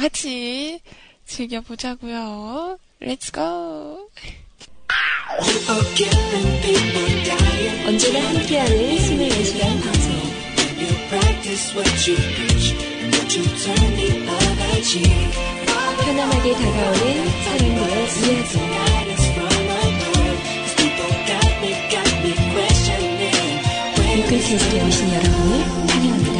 같이 즐겨보자고요. Let's go. 언제나 함께하는 24시간 방송 편안하게 다가오는 사람들의 이야기 뮤클캐스트에 오신 여러분을 환영합니다.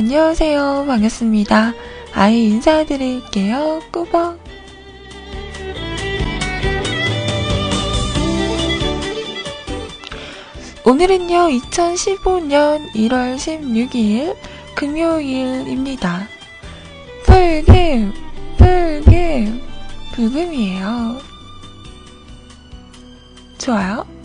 안녕하세요. 반갑습니다. 아이 인사드릴게요. 꾸벅. 오늘은요, 2015년 1월 16일 금요일입니다. 불금, 불금, 불금이에요. 좋아요?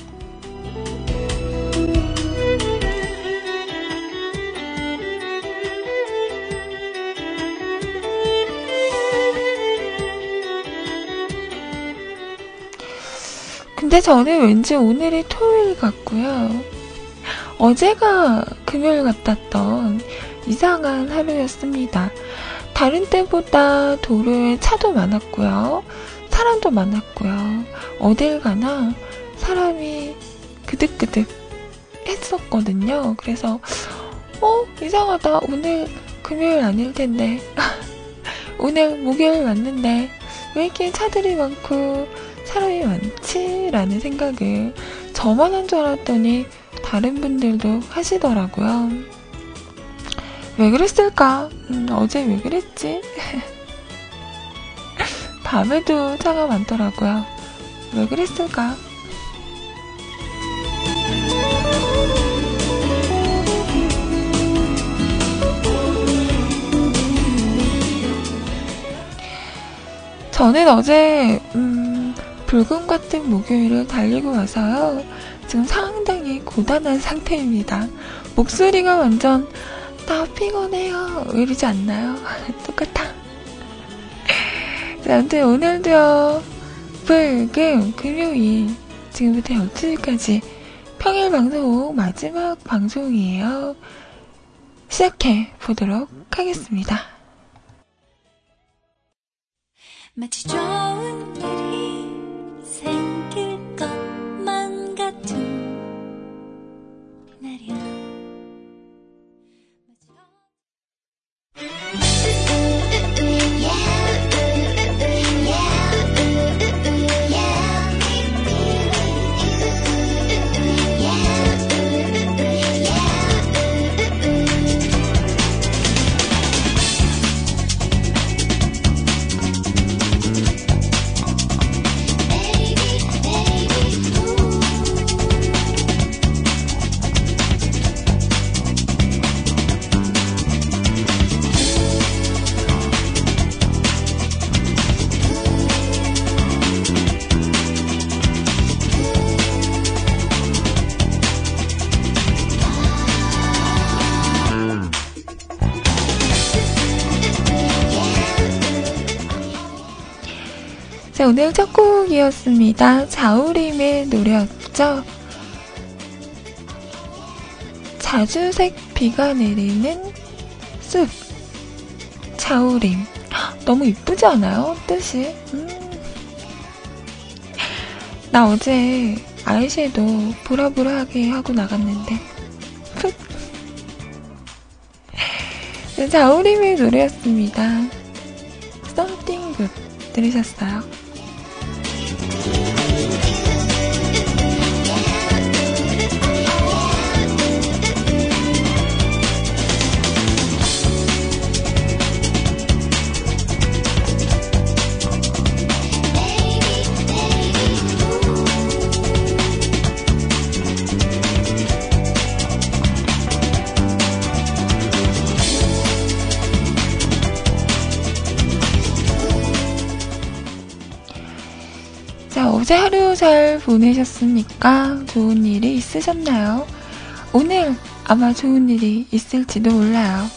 근데 저는 왠지 오늘이 토요일 같고요. 어제가 금요일 같았던 이상한 하루였습니다. 다른 때보다 도로에 차도 많았고요. 사람도 많았고요. 어딜 가나 사람이 그득그득 했었거든요. 그래서, 어, 이상하다. 오늘 금요일 아닐 텐데. 오늘 목요일 맞는데. 왜 이렇게 차들이 많고 사람이 많지? 라는 생각을 저만 한 줄 알았더니 다른 분들도 하시더라고요. 왜 그랬을까? 음, 어제 왜 그랬지? 밤에도 차가 많더라고요. 왜 그랬을까? 저는 어제 음, 불금 같은 목요일을 달리고 와서요. 지금 상당히 고단한 상태입니다. 목소리가 완전 나 피곤해요. 왜 이러지 않나요? 똑같아. 자, 아무튼 오늘도요. 불금 금요일 지금부터 12시까지 평일 방송 마지막 방송이에요. 시작해 보도록 하겠습니다. 마치 좋은 일이 생 자, 오늘 첫 곡이었습니다. 자우림의 노래였죠. 자주색 비가 내리는 숲. 차우림. 너무 이쁘지 않아요? 뜻이? 음. 나 어제 아이섀도우 보라보라하게 하고 나갔는데. 네, 자우림의 노래였습니다. Something Good 들으셨어요? 보내셨습니까? 좋은 일이 있으셨나요? 오늘 아마 좋은 일이 있을지도 몰라요.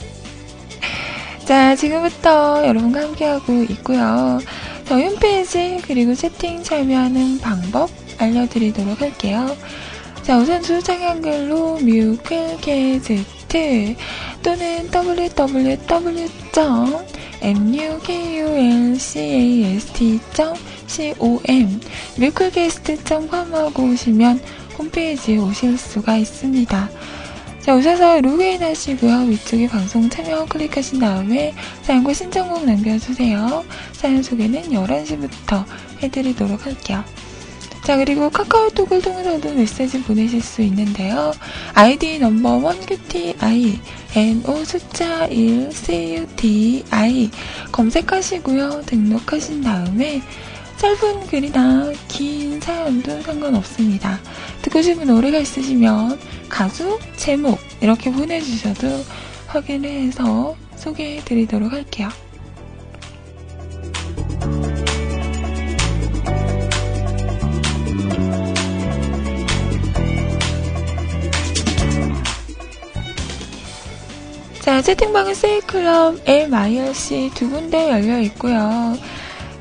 자, 지금부터 여러분과 함께하고 있고요. 저희 홈페이지 그리고 채팅 참여하는 방법 알려드리도록 할게요. 자, 우선 주소창 한글로 뮤클캐스트 또는 www.mukulcast.com 뮤클캐스트.com 하고 오시면 홈페이지에 오실 수가 있습니다. 자, 오셔서 로그인 하시고요. 위쪽에 방송 참여 클릭하신 다음에 사연과 신청곡 남겨주세요. 사연 소개는 11시부터 해드리도록 할게요. 자, 그리고 카카오톡을 통해서도 메시지 보내실 수 있는데요. 아이디 넘버 1QTI, NO 숫자 1 CUTI 검색하시고요. 등록하신 다음에 짧은 글이나 긴 사연도 상관없습니다. 듣고 싶은 노래가 있으시면 가수, 제목 이렇게 보내주셔도 확인을 해서 소개해 드리도록 할게요. 자, 채팅방은 세이클럽 LMIRC 두 군데 열려 있고요.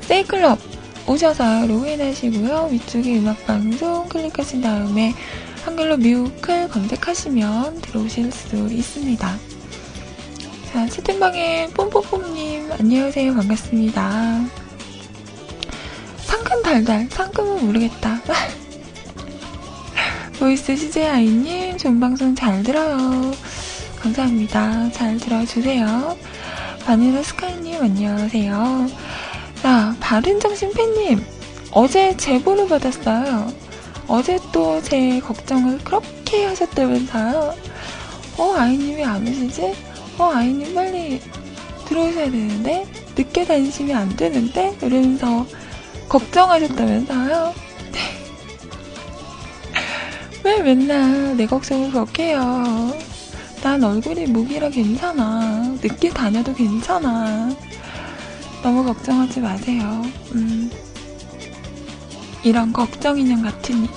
세이클럽 오셔서 로그인 하시고요. 위쪽에 음악방송 클릭하신 다음에 한글로 뮤클 검색하시면 들어오실 수 있습니다. 자, 채팅방에 뽐뽐뽐님 안녕하세요. 반갑습니다. 상큼 달달, 상큼은 모르겠다. 보이스 CJI님, 좋은 방송 잘 들어요. 감사합니다. 잘 들어주세요. 바닐라 스카이님, 안녕하세요. 자, 바른정신 팬님, 어제 제보를 받았어요. 어제 또 제 걱정을 그렇게 하셨다면서요. 어, 아이님이 안 오시지? 어, 아이님 빨리 들어오셔야 되는데? 늦게 다니시면 안 되는데? 이러면서 걱정하셨다면서요. 왜 맨날 내 걱정을 그렇게 해요? 난 얼굴이 무기라 괜찮아. 늦게 다녀도 괜찮아. 너무 걱정하지 마세요. 음. 이런 걱정 인형 같으니.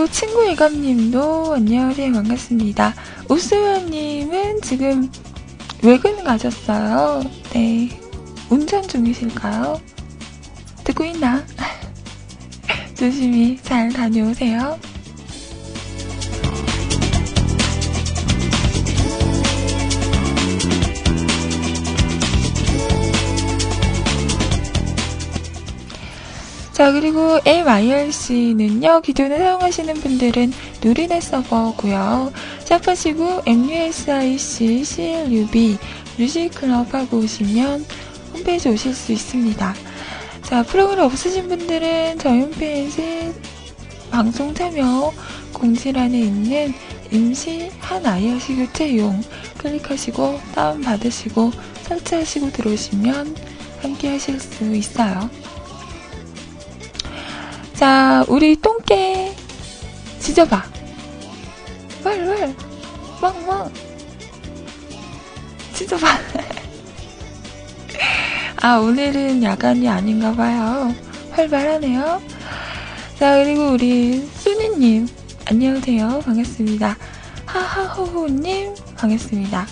그리고 친구 예감님도 안녕하세요. 반갑습니다. 우수연님은 지금 외근 가셨어요. 네. 운전 중이실까요? 듣고 있나? 조심히 잘 다녀오세요. 자, 그리고 MIRC는요, 기존에 사용하시는 분들은 누리넷 서버고요 샵하시고 MUSIC CLUB 뮤직클럽 하고 오시면 홈페이지 오실 수 있습니다. 자, 프로그램 없으신 분들은 저희 홈페이지 방송 참여 공지란에 있는 임시 한 IRC 교체용 클릭하시고 다운받으시고 설치하시고 들어오시면 함께 하실 수 있어요. 자, 우리 똥개 지져봐. 왈왈 왕왕 지져봐. 아, 오늘은 야간이 아닌가 봐요. 활발하네요. 자, 그리고 우리 순이님, 안녕하세요. 반갑습니다. 하하호호님, 반갑습니다.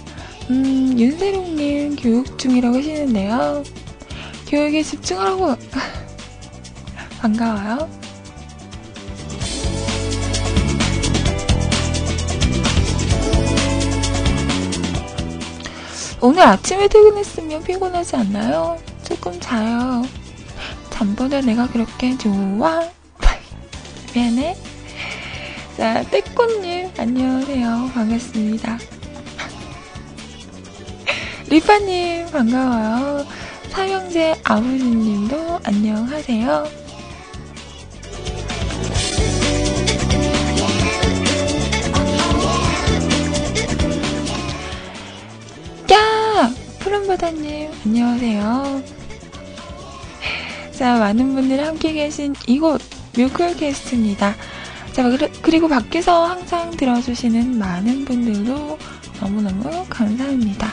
음, 윤세롱님, 교육 중이라고 하시는데요. 교육에 집중하라고. 반가워요. 오늘 아침에 퇴근했으면 피곤하지 않나요? 조금 자요. 잠보다 내가 그렇게 좋아? 미안해. 자, 떼꽃님, 안녕하세요. 반갑습니다. 리파님, 반가워요. 사형제 아버지님도 안녕하세요. 푸른바다님, 안녕하세요. 자, 많은 분들 함께 계신 이곳, 뮤클캐스트입니다. 자, 그리고 밖에서 항상 들어주시는 많은 분들도 너무너무 감사합니다.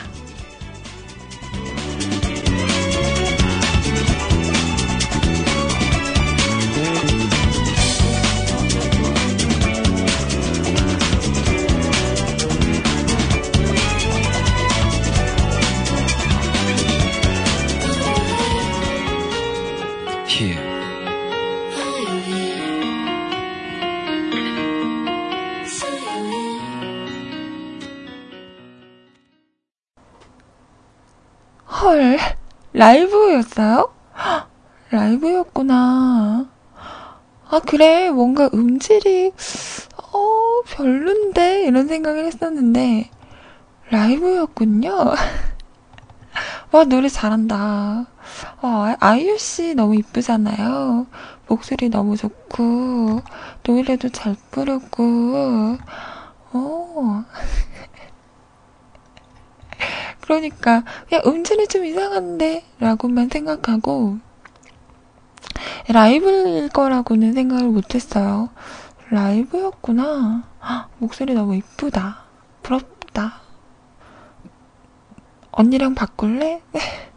헐, 라이브였어요? 라이브였구나. 아, 그래, 뭔가 음질이, 어, 별론데? 이런 생각을 했었는데, 라이브였군요. 와, 노래 잘한다. 어, 아이유 씨 너무 이쁘잖아요. 목소리 너무 좋고, 노래도 잘 부르고, 어. 그러니까 그냥 음질이 좀 이상한데 라고만 생각하고 라이브일 거라고는 생각을 못했어요. 라이브였구나. 목소리 너무 이쁘다. 부럽다. 언니랑 바꿀래?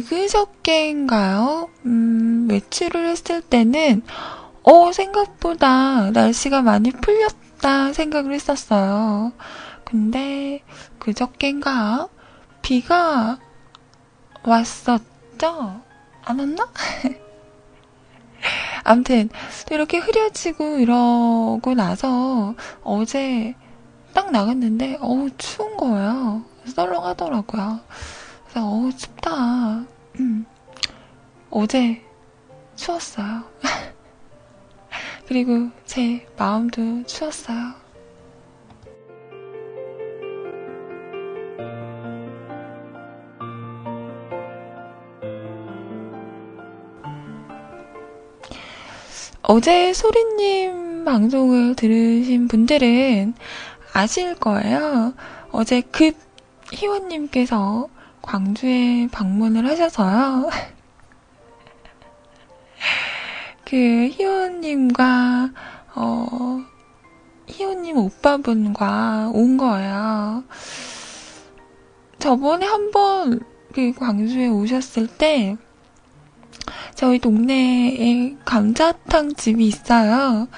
그그저께인가요? 음, 외출을 했을 때는, 어, 생각보다 날씨가 많이 풀렸다 생각을 했었어요. 근데, 그저께인가? 비가 왔었죠? 안 왔나? 암튼, 이렇게 흐려지고 이러고 나서 어제 딱 나갔는데, 어우, 추운 거예요. 썰렁하더라고요. 그래서 어우 춥다. 음. 어제 추웠어요. 그리고 제 마음도 추웠어요. 어제 소리님 방송을 들으신 분들은 아실 거예요. 어제 급 희원님께서 광주에 방문을 하셔서요. 그 희원님과 어 희원님 오빠분과 온 거예요. 저번에 한번 그 광주에 오셨을 때 저희 동네에 감자탕 집이 있어요.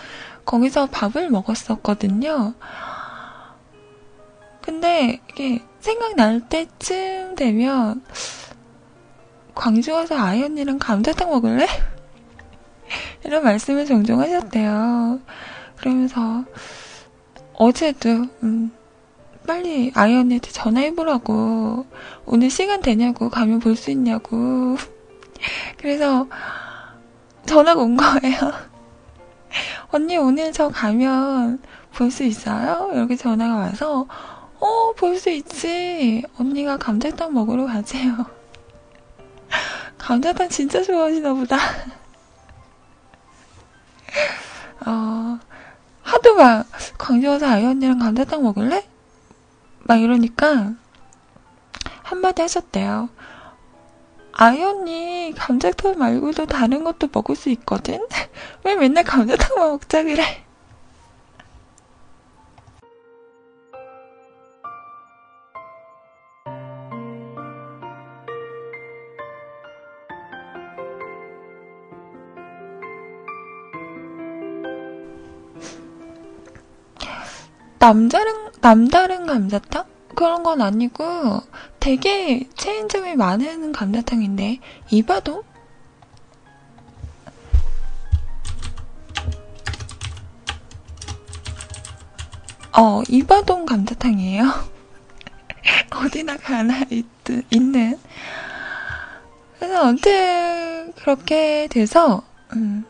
거기서 밥을 먹었었거든요. 근데 이게 생각날 때쯤 되면 광주 와서 아이 언니랑 감자탕 먹을래? 이런 말씀을 종종 하셨대요. 그러면서 어제도 음, 빨리 아이 언니한테 전화해보라고 오늘 시간 되냐고 가면 볼 수 있냐고 그래서 전화가 온 거예요. 언니 오늘 저 가면 볼 수 있어요? 이렇게 전화가 와서 어, 볼 수 있지. 언니가 감자탕 먹으러 가재요. 감자탕 진짜 좋아하시나 보다. 어, 하도 막, 광주 와서 아이 언니랑 감자탕 먹을래? 막 이러니까, 한마디 하셨대요. 아이 언니, 감자탕 말고도 다른 것도 먹을 수 있거든? 왜 맨날 감자탕만 먹자 그래? 남다른, 남다른 감자탕? 그런 건 아니고 되게 체인점이 많은 감자탕인데 이바도? 어, 이바동 감자탕이에요. 어디나 가나 있, 있는. 그래서 아무튼 그렇게 돼서 음,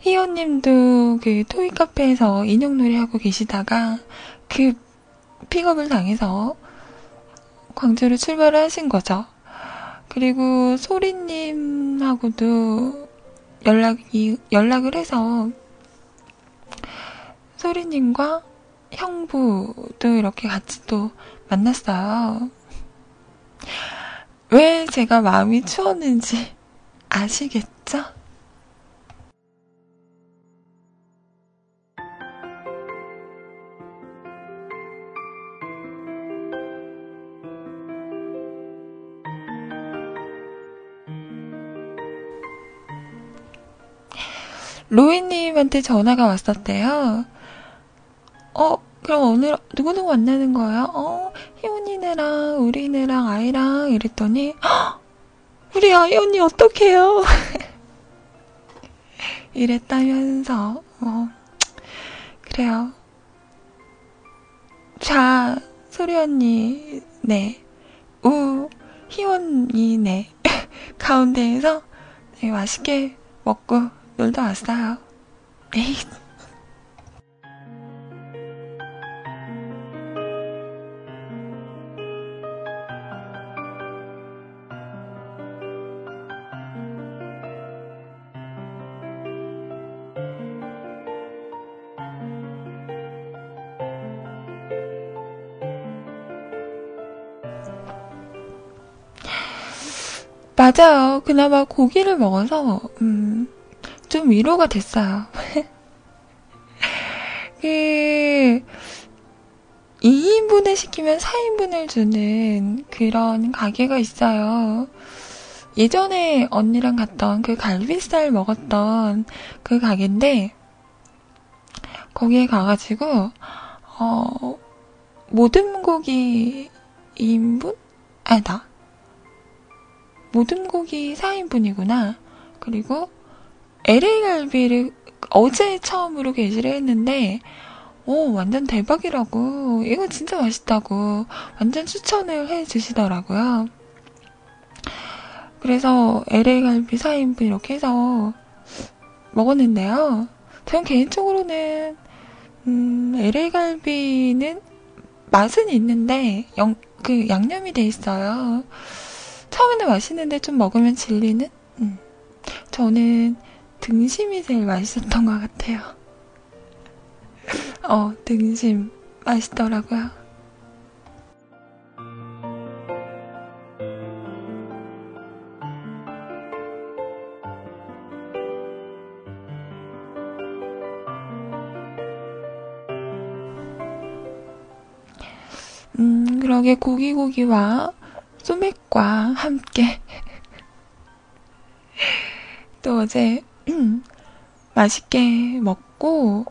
희연님도 그 토이 카페에서 인형놀이 하고 계시다가 그 픽업을 당해서 광주로 출발을 하신 거죠. 그리고 소리님하고도 연락이, 연락을 해서 소리님과 형부도 이렇게 같이 또 만났어요. 왜 제가 마음이 추웠는지 아시겠죠? 로이님한테 전화가 왔었대요. 어, 그럼 오늘 누구누구 만나는 거야? 어, 희원이네랑 우리네랑 아이랑 이랬더니 헉, 우리 아이 언니 어떡해요? 이랬다면서 어, 그래요. 자, 소리 언니 네, 우 희원이 네 가운데에서 네, 맛있게 먹고 놀다 왔어요. 에이. 맞아요. 그나마 고기를 먹어서, 음, 좀 위로가 됐어요. 그, 2인분을 시키면 4인분을 주는 그런 가게가 있어요. 예전에 언니랑 갔던 그 갈비살 먹었던 그 가게인데, 거기에 가가지고, 어, 모든 고기 2인분? 아니다. 모든 고기 4인분이구나. 그리고 LA 갈비를 어제 처음으로 게시를 했는데, 오, 완전 대박이라고. 이거 진짜 맛있다고. 완전 추천을 해 주시더라고요. 그래서 LA 갈비 4인분 이렇게 해서 먹었는데요. 저는 개인적으로는, 음, LA 갈비는 맛은 있는데, 영, 그 양념이 돼 있어요. 처음에는 맛있는데 좀 먹으면 질리는? 음. 저는 등심이 제일 맛있었던 것 같아요. 어, 등심 맛있더라고요. 음, 그러게 고기고기와 소맥과 함께 또 어제 맛있게 먹고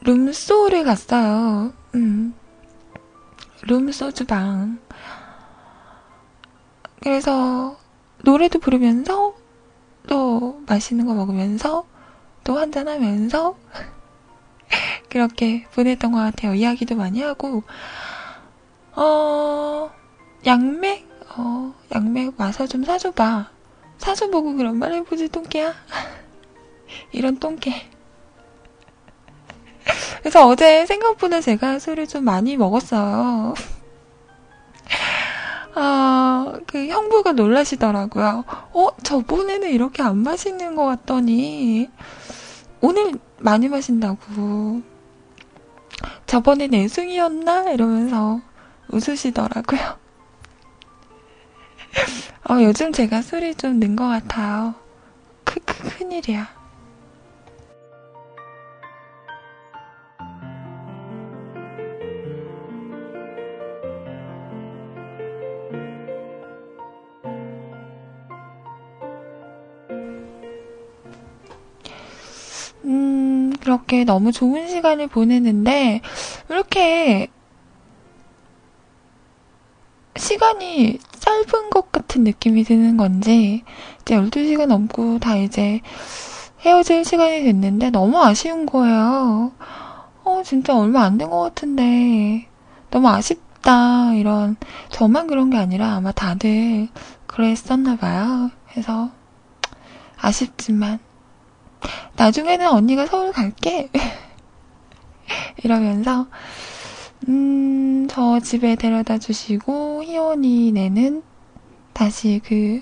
룸소를 갔어요. 음. 룸소 주방. 그래서 노래도 부르면서 또 맛있는 거 먹으면서 또 한잔하면서 그렇게 보냈던 것 같아요. 이야기도 많이 하고 어 양맥 어 양맥 와서 좀 사줘봐. 사줘보고 그런 말 해보지 똥개야. 이런 똥개. 그래서 어제 생각보다 제가 술을 좀 많이 먹었어요. 아, 그 형부가 놀라시더라고요. 어, 저번에는 이렇게 안 마시는 것 같더니 오늘 많이 마신다고. 저번에 내숭이었나? 이러면서 웃으시더라고요. 어, 요즘 제가 술이 좀 는 것 같아요. 크, 크, 큰일이야. 음, 그렇게 너무 좋은 시간을 보내는데, 이렇게, 시간이 짧은 것 같은 느낌이 드는 건지, 이제 12시가 넘고 다 이제 헤어질 시간이 됐는데, 너무 아쉬운 거예요. 어, 진짜 얼마 안 된 것 같은데, 너무 아쉽다, 이런, 저만 그런 게 아니라 아마 다들 그랬었나 봐요. 그래서, 아쉽지만, 나중에는 언니가 서울 갈게. 이러면서, 음, 저 집에 데려다 주시고, 희원이네는 다시 그,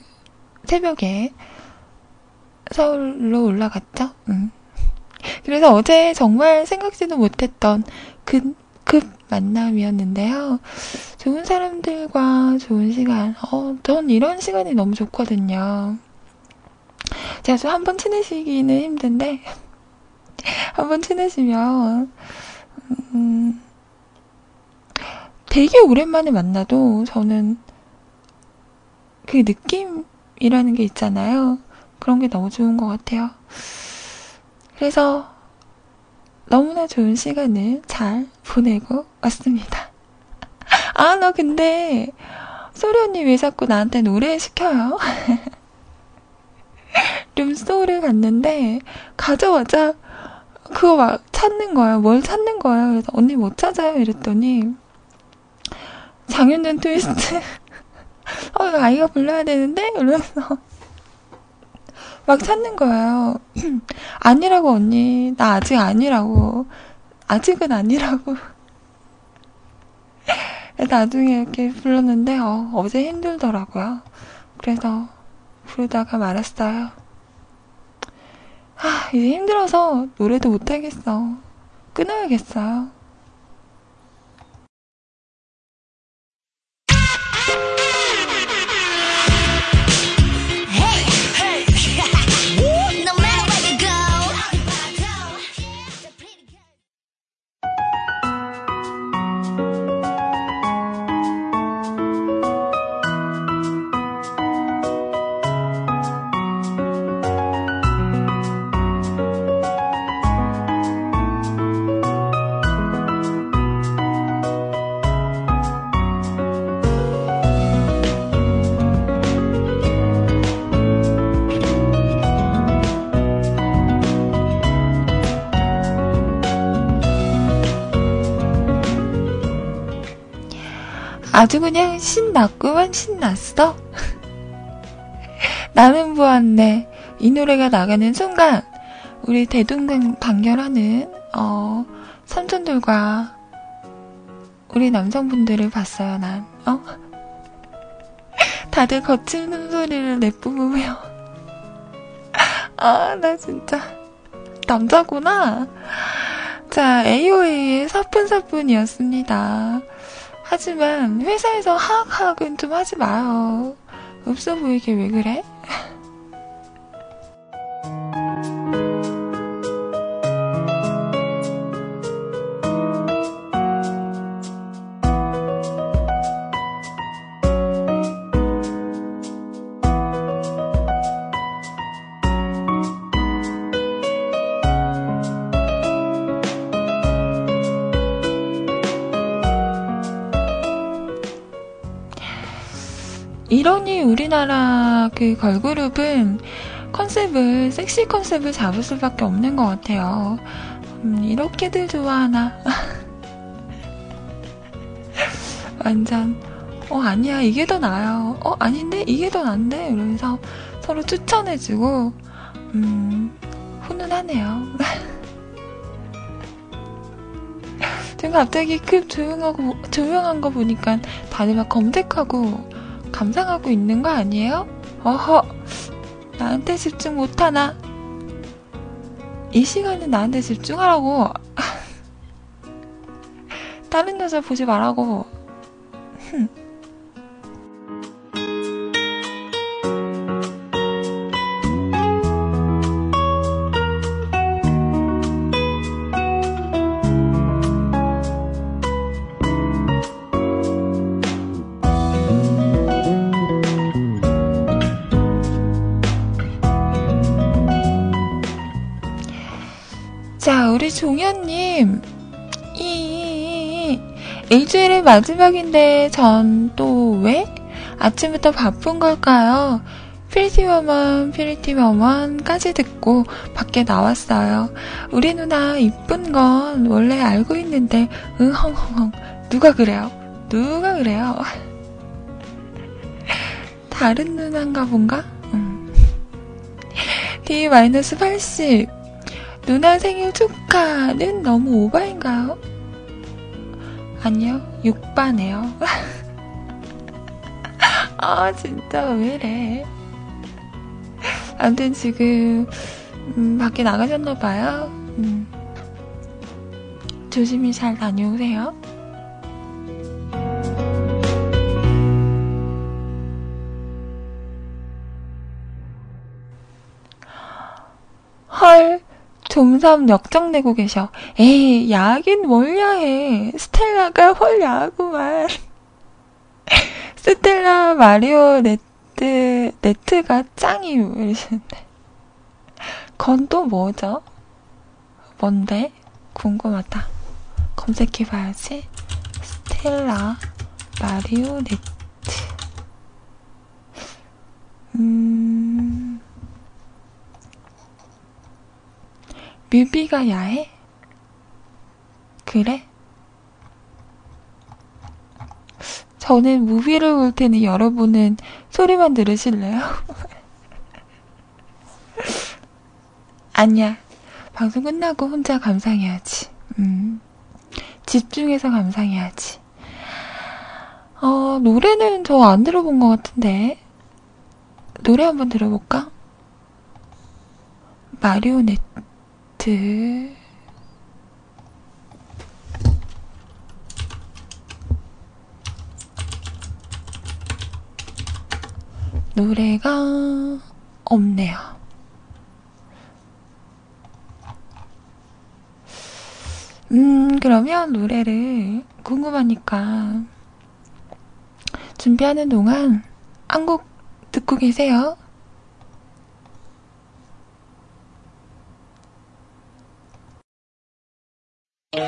새벽에 서울로 올라갔죠. 음. 그래서 어제 정말 생각지도 못했던 그, 급 만남이었는데요. 좋은 사람들과 좋은 시간. 어, 전 이런 시간이 너무 좋거든요. 제가 좀한번 친해지기는 힘든데, 한 번 친해지면, 음, 되게 오랜만에 만나도 저는 그 느낌이라는 게 있잖아요. 그런 게 너무 좋은 것 같아요. 그래서 너무나 좋은 시간을 잘 보내고 왔습니다. 아, 너 근데, 소리 언니 왜 자꾸 나한테 노래 시켜요? 룸스토어를 갔는데 가자마자 그거 막 찾는 거야. 뭘 찾는 거야. 그래서 언니 못 찾아요. 이랬더니 장윤준 트위스트 어, 아이가 불러야 되는데? 이러면서 막 찾는 거예요. 아니라고 언니. 나 아직 아니라고. 아직은 아니라고. 나중에 이렇게 불렀는데 어, 어제 힘들더라고요. 그래서 부르다가 말았어요. 아, 이제 힘들어서 노래도 못하겠어. 끊어야겠어요. 아주 그냥 신났구만 신났어. 나는 보았네. 이 노래가 나가는 순간 우리 대동강 단결하는 어, 삼촌들과 우리 남성분들을 봤어요. 난 어? 다들 거친 숨소리를 내뿜으며 아 나 진짜 남자구나. 자 AOA의 사뿐사뿐이었습니다. 하지만 회사에서 하악하악은 좀 하지 마요. 없어 보이게 왜 그래? 우리나라 그 걸그룹은 컨셉을 섹시 컨셉을 잡을 수밖에 없는 것 같아요. 음, 이렇게들 좋아하나? 완전 어 아니야 이게 더 나아요. 어 아닌데 이게 더 난데 이러면서 서로 추천해주고 음 훈훈하네요. 지금 갑자기 급 조용하고 조용한 거 보니까 다들 막 검색하고 감상하고 있는 거 아니에요? 어허, 나한테 집중 못하나? 이 시간에 나한테 집중하라고. 다른 여자 보지 말라고. 종현님. 이, 일주일의 마지막인데 전 또 왜? 아침부터 바쁜 걸까요? Pretty Woman, Pretty Woman까지 듣고 밖에 나왔어요. 우리 누나 이쁜 건 원래 알고 있는데, 응헝헝헝. 누가 그래요? 누가 그래요? 다른 누나인가 본가? 음. D-80. 누나 생일 축하는 너무 오바인가요? 아니요, 6바네요. 아, 진짜 왜래. 아무튼 지금, 음, 밖에 나가셨나봐요. 음. 조심히 잘 다녀오세요. 좀삼 역정내고 계셔. 에이, 야긴 뭘 야해. 스텔라가 훨 야구만. 스텔라 마리오네트, 네트가 짱이유. 이러시는데. 건 또 뭐죠? 뭔데? 궁금하다. 검색해봐야지. 스텔라 마리오네트. 음. 뮤비가 야해? 그래? 저는 무비를 볼 테니 여러분은 소리만 들으실래요? 아니야. 방송 끝나고 혼자 감상해야지. 음. 집중해서 감상해야지. 어, 노래는 저 안 들어본 것 같은데. 노래 한번 들어볼까? 마리오 네트. 노래가 없네요. 음, 그러면 노래를 궁금하니까 준비하는 동안 한 곡 듣고 계세요. Come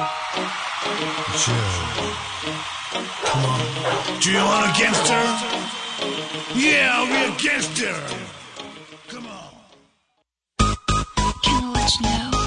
on. Do you want a gangster? Yeah, I'll be a gangster. Come on. Can I let you know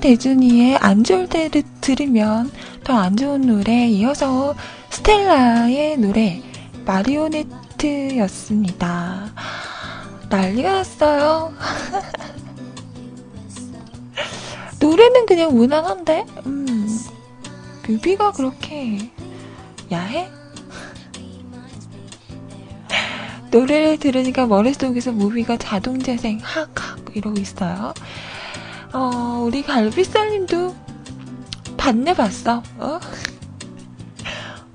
대준이의 안 좋을 때를 들으면 더 안 좋은 노래 이어서 스텔라의 노래 마리오네트였습니다. 난리가 났어요. 노래는 그냥 무난한데, 음, 뮤비가 그렇게 야해? 노래를 들으니까 머릿속에서 뮤비가 자동 재생 학 학 이러고 있어요. 어, 우리 갈비살님도 봤네 봤어. 어?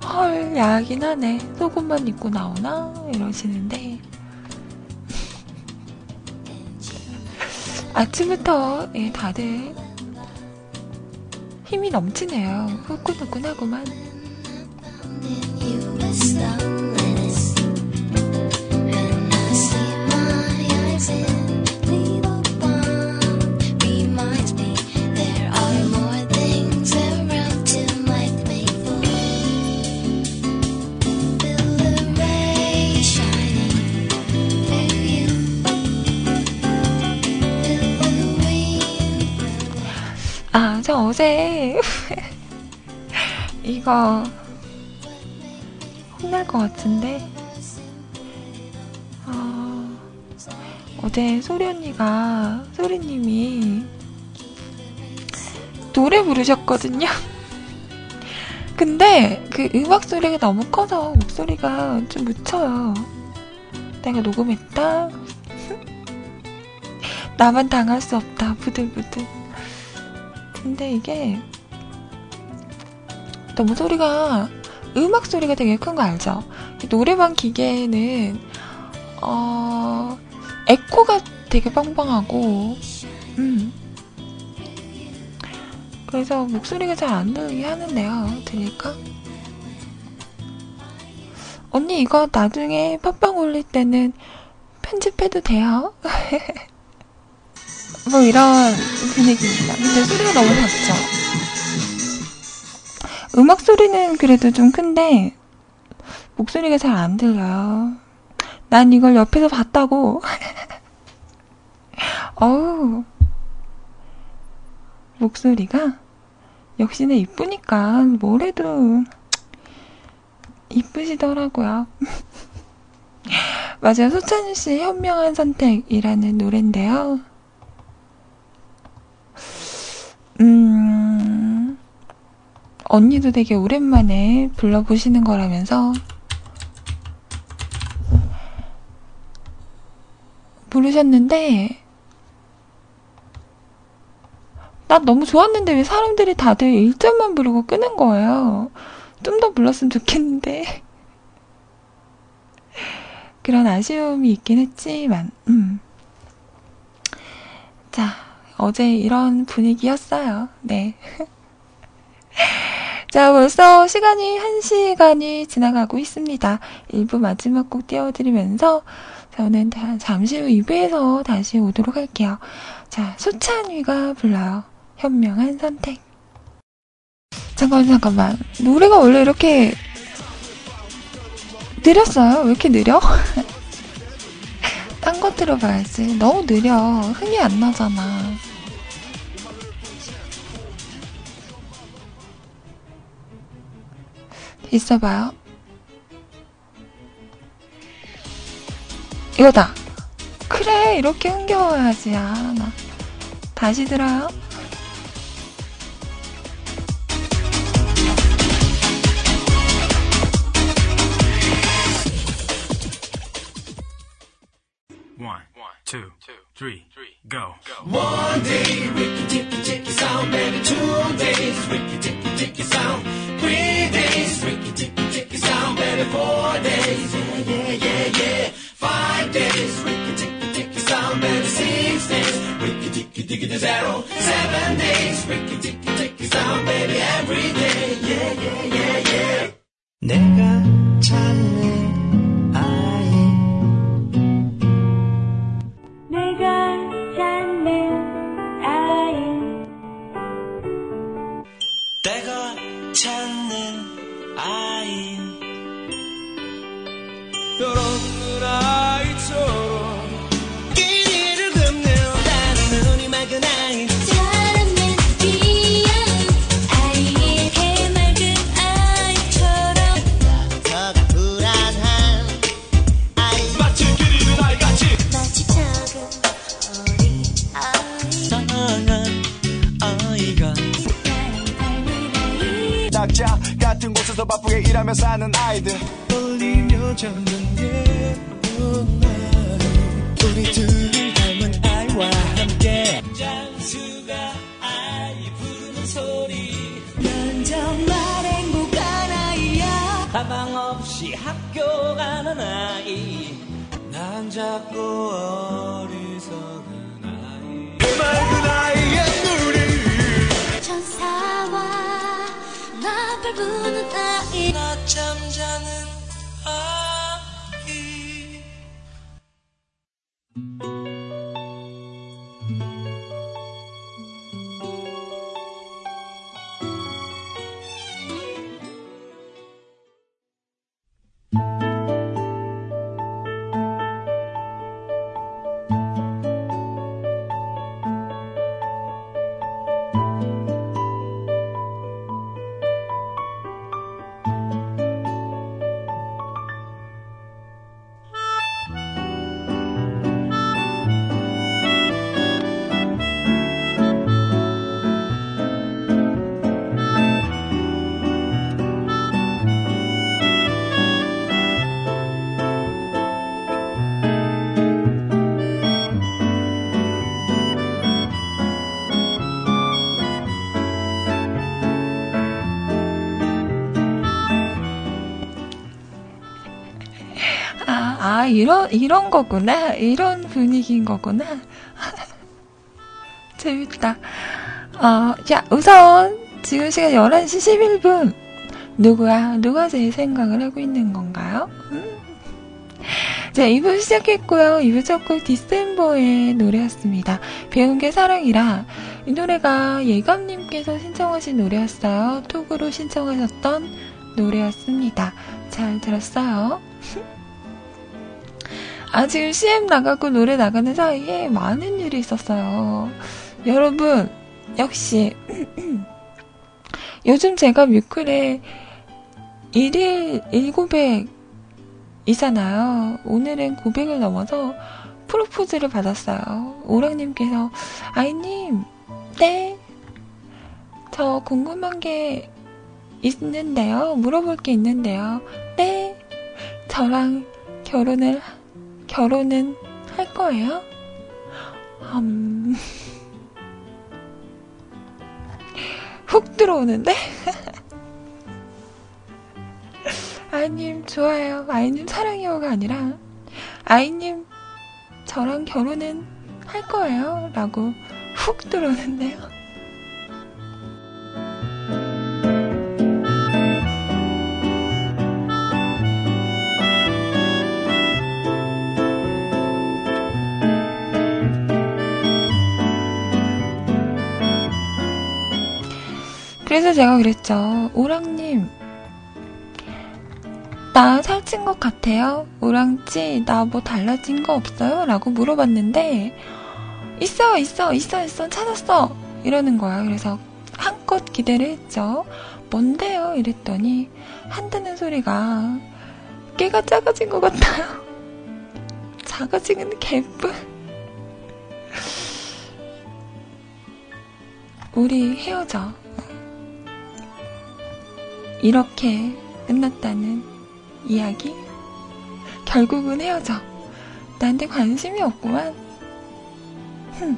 헐, 야하긴 하네. 속옷만 입고 나오나? 이러시는데. 아침부터, 예, 다들 힘이 넘치네요. 후끈후끈하구만. 저 어제 이거 혼날 것 같은데 어, 어제 소리 언니가 소리님이 노래 부르셨거든요. 근데 그 음악 소리가 너무 커서 목소리가 좀 묻혀요. 내가 녹음했다. 나만 당할 수 없다. 부들부들. 근데 이게 너무 소리가 음악 소리가 되게 큰 거 알죠? 노래방 기계에는 어 에코가 되게 빵빵하고 음 그래서 목소리가 잘 안 들리게 하는데요. 들릴까? 언니 이거 나중에 팟빵 올릴 때는 편집해도 돼요? 뭐 이런 분위기입니다. 근데 소리가 너무 작죠? 음악 소리는 그래도 좀 큰데 목소리가 잘 안 들려요. 난 이걸 옆에서 봤다고. 어우 목소리가 역시나 이쁘니까 뭘 해도 이쁘시더라고요. 맞아요. 소찬유 씨의 현명한 선택이라는 노래인데요. 음, 언니도 되게 오랜만에 불러보시는 거라면서 부르셨는데 난 너무 좋았는데 왜 사람들이 다들 1절만 부르고 끄는 거예요. 좀 더 불렀으면 좋겠는데. 그런 아쉬움이 있긴 했지만, 음. 자, 어제 이런 분위기였어요. 네. 자, 벌써 시간이 1시간이 지나가고 있습니다. 1부 마지막 곡 띄워드리면서 저는 다- 잠시 후 2부에서 다시 오도록 할게요. 자, 소찬위가 불러요. 현명한 선택. 잠깐만, 잠깐만. 노래가 원래 이렇게 느렸어요? 왜 이렇게 느려? 딴 거 들어봐야지. 너무 느려. 흥이 안 나잖아. 있어봐요. 이거다. 그래, 이렇게 흥겨워야지. 아, 나. 다시 들어요. One, two, three, go. One day, Ricky Ticky Ticky Sound, baby. Two days, Ricky Ticky Ticky Sound. Three days, Ricky Ticky Ticky Sound, baby. Four days, yeah, yeah, yeah, yeah. Five days, Ricky Ticky Ticky Sound, baby. Six days, Ricky Ticky Ticky the zero. Seven days, Ricky Ticky Ticky Sound, baby. Every day, yeah, yeah, yeah, yeah. 내가 이런, 이런 거구나. 이런 분위기인 거구나. 재밌다. 어, 자, 우선, 지금 시간 11시 11분. 누구야? 누가 제 생각을 하고 있는 건가요? 음? 자, 2부 시작했고요. 2부 첫 곡 디셈버의 노래였습니다. 배운 게 사랑이라. 이 노래가 예감님께서 신청하신 노래였어요. 톡으로 신청하셨던 노래였습니다. 잘 들었어요? 아, 지금 CM 나가고 노래 나가는 사이에 많은 일이 있었어요. 여러분, 역시, 요즘 제가 뮤클에 1일 1900 이잖아요. 오늘은 900을 넘어서 프로포즈를 받았어요. 오랑님께서, 아이님, 네? 저 궁금한 게 있는데요. 물어볼 게 있는데요. 네? 저랑 결혼을, 결혼은 할 거예요? 음, 훅 들어오는데? 아이님 좋아요. 아이님 사랑해요가 아니라 아이님 저랑 결혼은 할 거예요. 라고 훅 들어오는데요. 그래서 제가 그랬죠. 오랑님, 나 살찐 것 같아요? 오랑찌, 나 뭐 달라진 거 없어요? 라고 물어봤는데, 있어, 있어, 있어, 있어, 찾았어! 이러는 거야. 그래서 한껏 기대를 했죠. 뭔데요? 이랬더니, 한다는 소리가, 깨가 작아진 것 같아요. 작아지는 개뿔. 우리 헤어져. 이렇게 끝났다는 이야기? 결국은 헤어져. 나한테 관심이 없구만. 흠.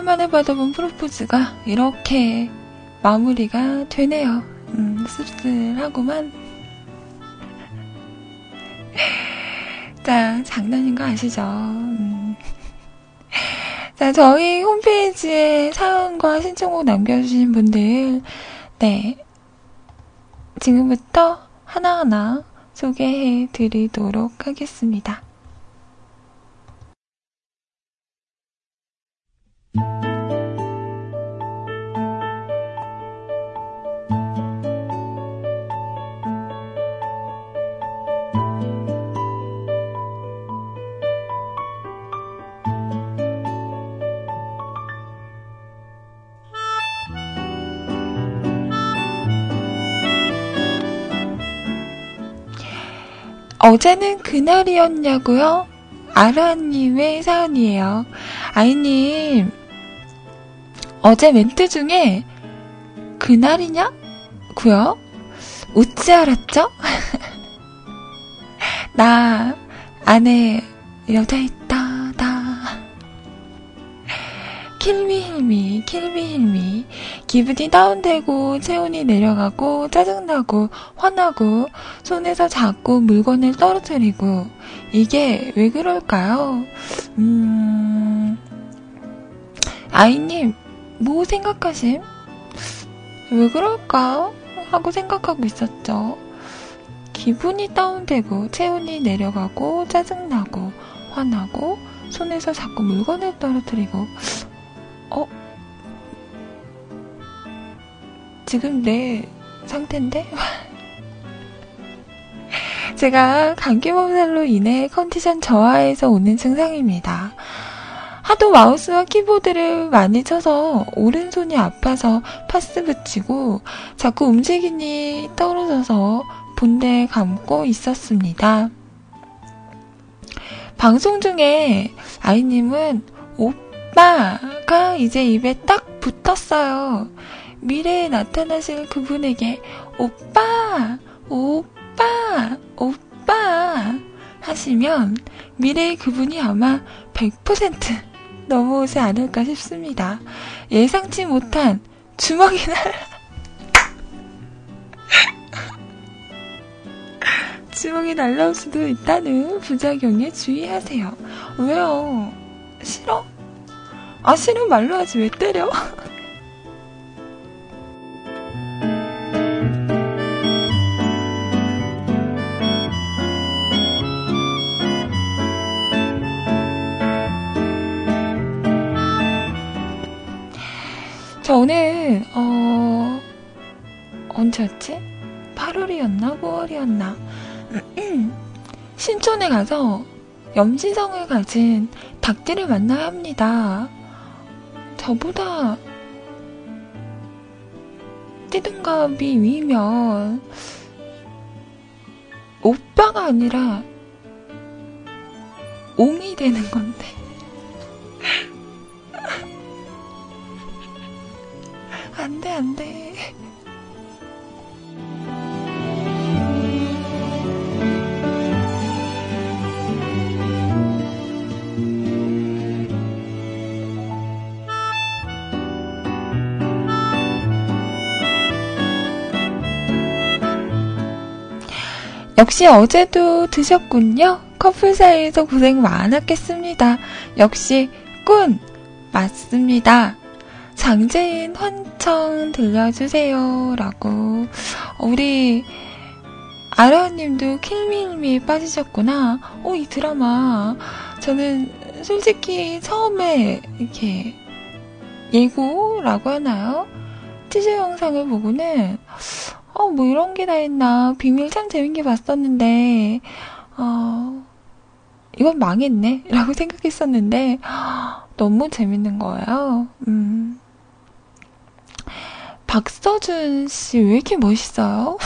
자, 오랜만에 받아본 프로포즈가 이렇게 마무리가 되네요. 음, 씁쓸하구만. 자, 장난인 거 아시죠? 음. 자, 저희 홈페이지에 사연과 신청곡 남겨주신 분들, 네. 지금부터 하나하나 소개해 드리도록 하겠습니다. 어제는 그날이었냐고요? 아라님의 사연이에요. 아이님, 어제 멘트 중에 그날이냐? 고요? 웃지 알았죠? 나 안에 여자 있다, 다. 킬미힐미, 킬미힐미. 기분이 다운되고 체온이 내려가고 짜증나고 화나고 손에서 자꾸 물건을 떨어뜨리고 이게 왜 그럴까요? 음, 아이님, 뭐 생각하심? 왜 그럴까? 하고 생각하고 있었죠. 기분이 다운되고 체온이 내려가고 짜증나고 화나고 손에서 자꾸 물건을 떨어뜨리고 어? 지금 내 상태인데? 제가 감기 몸살로 인해 컨디션 저하에서 오는 증상입니다. 하도 마우스와 키보드를 많이 쳐서 오른손이 아파서 파스 붙이고 자꾸 움직임이 떨어져서 본대 감고 있었습니다. 방송 중에 아이님은 오빠가 이제 입에 딱 붙었어요. 미래에 나타나실 그분에게 오빠, 오빠, 오빠 하시면 미래의 그분이 아마 100% 넘어오지 않을까 싶습니다. 예상치 못한 주먹이 날 주먹이 날라올 수도 있다는 부작용에 주의하세요. 왜요? 싫어? 아, 싫으면 말로 하지 왜 때려? 저 오늘, 어, 언제였지? 8월이었나? 9월이었나? 신촌에 가서 염지성을 가진 닭들을 만나야 합니다. 저보다 띠동갑이 위면 오빠가 아니라 옹이 되는 건데. 안 돼, 안 돼. 역시 어제도 드셨군요. 커플 사이에서 고생 많았겠습니다. 역시 꾼 맞습니다. 장재인 환청 들려주세요. 라고. 우리 아라님도 킬미일미에 빠지셨구나. 오, 이 드라마. 저는 솔직히 처음에 이렇게 예고라고 하나요? 티저 영상을 보고는 어, 뭐 이런 게 다 있나. 비밀 참 재밌게 봤었는데, 어, 이건 망했네. 라고 생각했었는데, 너무 재밌는 거예요. 음. 박서준 씨 왜 이렇게 멋있어요?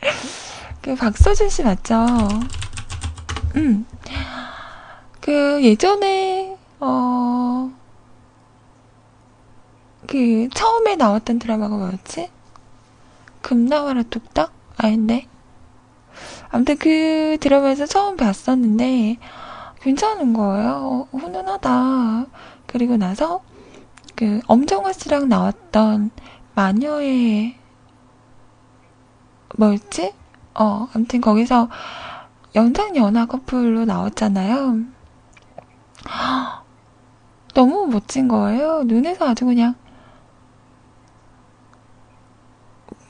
그 박서준 씨 맞죠? 음. 그 예전에 어. 그 처음에 나왔던 드라마가 뭐였지? 금나와라 뚝딱? 아닌데. 아무튼 그 드라마에서 처음 봤었는데 괜찮은 거예요. 훈훈하다. 그리고 나서 그 엄정화 씨랑 나왔던 마녀의 뭐였지? 어, 아무튼 거기서 연상 연하 커플로 나왔잖아요. 너무 멋진 거예요. 눈에서 아주 그냥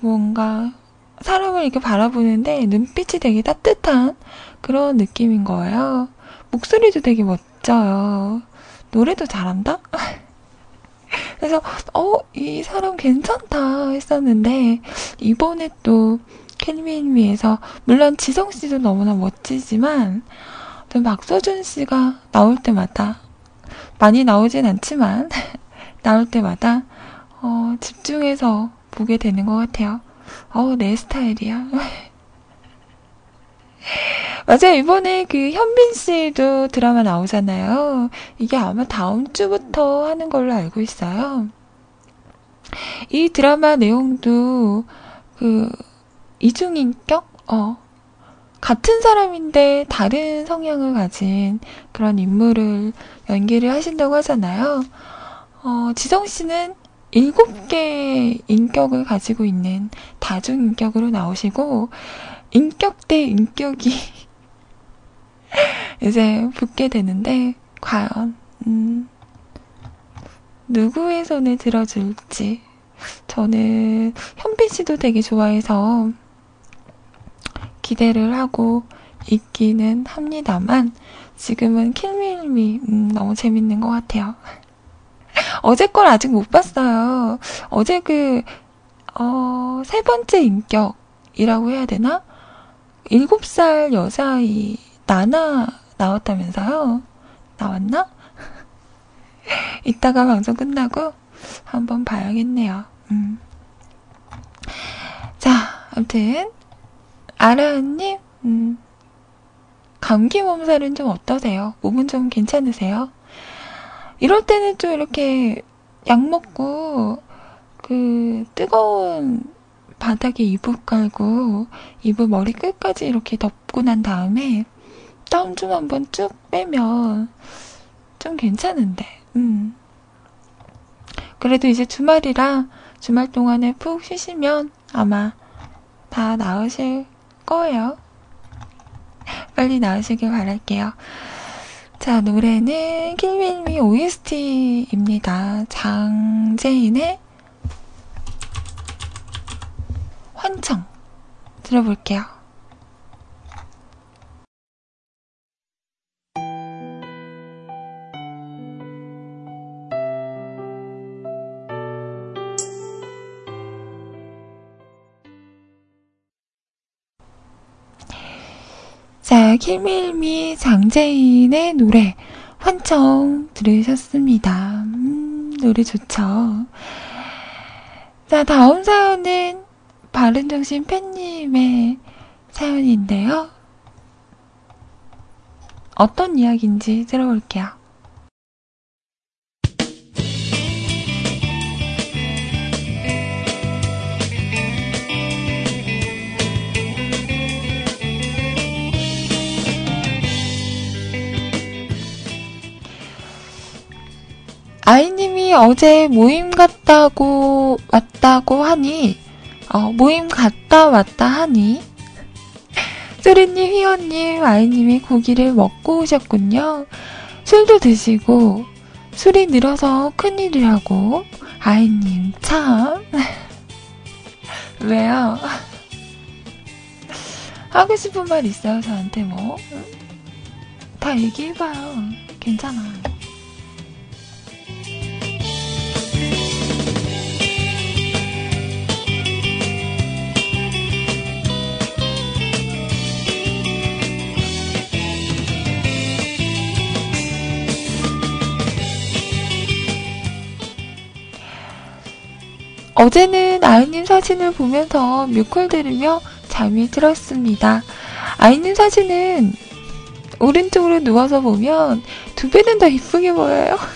뭔가 사람을 이렇게 바라보는데 눈빛이 되게 따뜻한 그런 느낌인 거예요. 목소리도 되게 멋져요. 노래도 잘한다? 그래서, 어, 이 사람 괜찮다 했었는데, 이번에 또 캔미인미에서, 물론 지성 씨도 너무나 멋지지만, 좀 박서준 씨가 나올 때마다, 많이 나오진 않지만, 나올 때마다, 어, 집중해서 보게 되는 것 같아요. 어우, 내 스타일이야. 맞아요. 이번에 그 현빈 씨도 드라마 나오잖아요. 이게 아마 다음 주부터 하는 걸로 알고 있어요. 이 드라마 내용도 그 이중인격? 어. 같은 사람인데 다른 성향을 가진 그런 인물을 연기를 하신다고 하잖아요. 어, 지성 씨는 일곱 개의 인격을 가지고 있는 다중인격으로 나오시고, 인격 대 인격이 이제 붙게 되는데, 과연, 음, 누구의 손을 들어줄지. 저는 현빈 씨도 되게 좋아해서 기대를 하고 있기는 합니다만, 지금은 킬밀미, 음, 너무 재밌는 것 같아요. 어제 걸 아직 못 봤어요. 어제 그, 어, 세 번째 인격이라고 해야 되나? 일곱 살 여자아이, 나나 나왔다면서요? 나왔나? 이따가 방송 끝나고 한번 봐야겠네요. 음. 자, 아무튼, 아라은님, 음, 감기 몸살은 좀 어떠세요? 몸은 좀 괜찮으세요? 이럴 때는 좀 이렇게 약 먹고 그 뜨거운 바닥에 이불 깔고 이불 머리 끝까지 이렇게 덮고 난 다음에 땀좀 한번 쭉 빼면 좀 괜찮은데, 음. 그래도 이제 주말이라 주말 동안에 푹 쉬시면 아마 다 나으실 거예요. 빨리 나으시길 바랄게요. 자, 노래는 킬밀미 OST입니다. 장재인의 환청 들어볼게요. 자, 킬밀미 장재인의 노래 환청 들으셨습니다. 음, 노래 좋죠. 자, 다음 사연은 바른정신 팬님의 사연인데요. 어떤 이야기인지 들어볼게요. 아이님이 어제 모임 갔다고 왔다고 하니 어, 모임 갔다 왔다 하니 소리님, 휘원님, 아이님이 고기를 먹고 오셨군요. 술도 드시고 술이 늘어서 큰일이라고 아이님 참 왜요? 하고 싶은 말 있어요 저한테 뭐? 다 얘기해봐요 괜찮아 어제는 아이님 사진을 보면서 뮤콜 들으며 잠이 들었습니다. 아이님 사진은 오른쪽으로 누워서 보면 두 배는 더 이쁘게 보여요.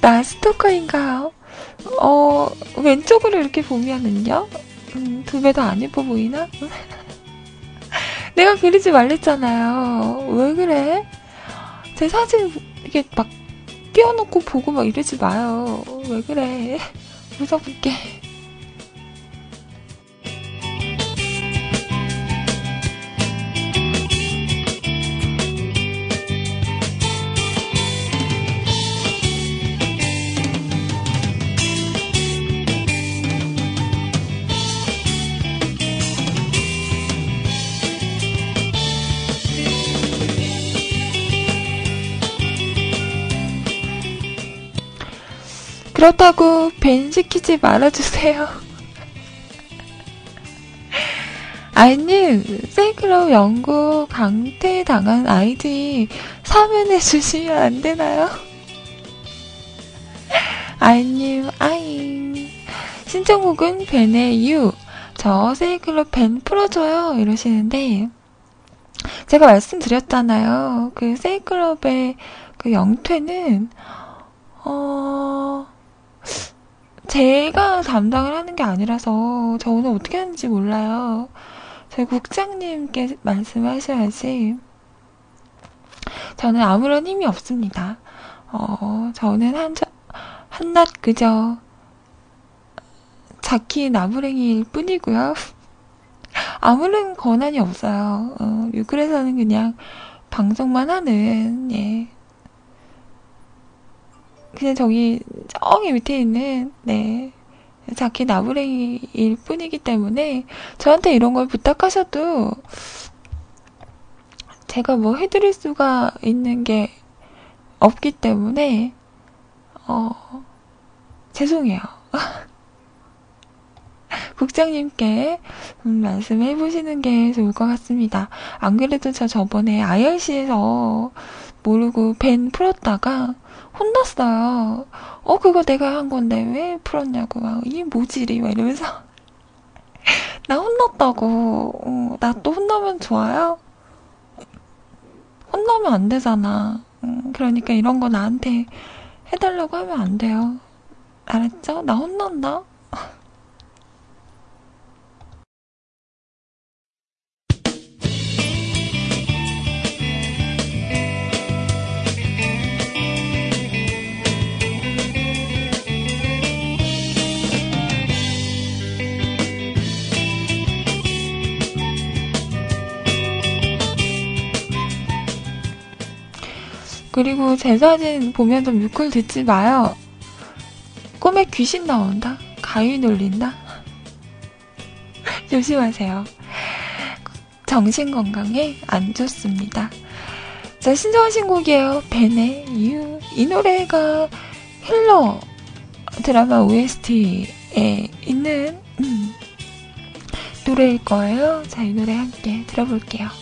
나 스토커인가요? 어, 왼쪽으로 이렇게 보면은요? 음, 두 배 더 안 예뻐 보이나? 내가 그리지 말랬잖아요. 왜 그래? 제 사진 이게 막 띄워놓고 보고 막 이러지 마요. 왜 그래? 웃어볼게. 그렇다고 벤 시키지 말아주세요. 아이님, 세이클럽 연구 강퇴당한 아이디 사면해 주시면 안 되나요? 아이님, 아잉. 신청곡은 벤의 유. 저 세이클럽 벤 풀어줘요. 이러시는데, 제가 말씀드렸잖아요. 그 세이클럽의 그 영퇴는, 어, 제가 담당을 하는 게 아니라서 저는 어떻게 하는지 몰라요. 저희 국장님께 말씀하셔야지. 저는 아무런 힘이 없습니다. 어, 저는 한, 한낱 그저 자키 나무랭이일 뿐이고요. 아무런 권한이 없어요. 어, 유클에서는 그냥 방송만 하는, 예, 그냥 저기 저기 밑에 있는 네 자키 나무랭이일 뿐이기 때문에 저한테 이런 걸 부탁하셔도 제가 뭐 해드릴 수가 있는 게 없기 때문에 어 죄송해요. 국장님께 음, 말씀해 보시는 게 좋을 것 같습니다. 안 그래도 저 저번에 IRC에서 모르고 벤 풀었다가 혼났어요. 어, 그거 내가 한 건데 왜 풀었냐고 막, 이 모질이 막 이러면서. 나 혼났다고. 어, 나또 혼나면 좋아요? 혼나면 안 되잖아. 음, 그러니까 이런 거 나한테 해달라고 하면 안 돼요. 알았죠? 나 혼난다? 그리고 제 사진 보면서 뮤클 듣지 마요. 꿈에 귀신 나온다? 가위 눌린다? 조심하세요. 정신 건강에 안 좋습니다. 자, 신청하신 곡이에요. 벤의 이유. 이 노래가 힐러 드라마 OST에 있는 음, 노래일 거예요. 자, 이 노래 함께 들어볼게요.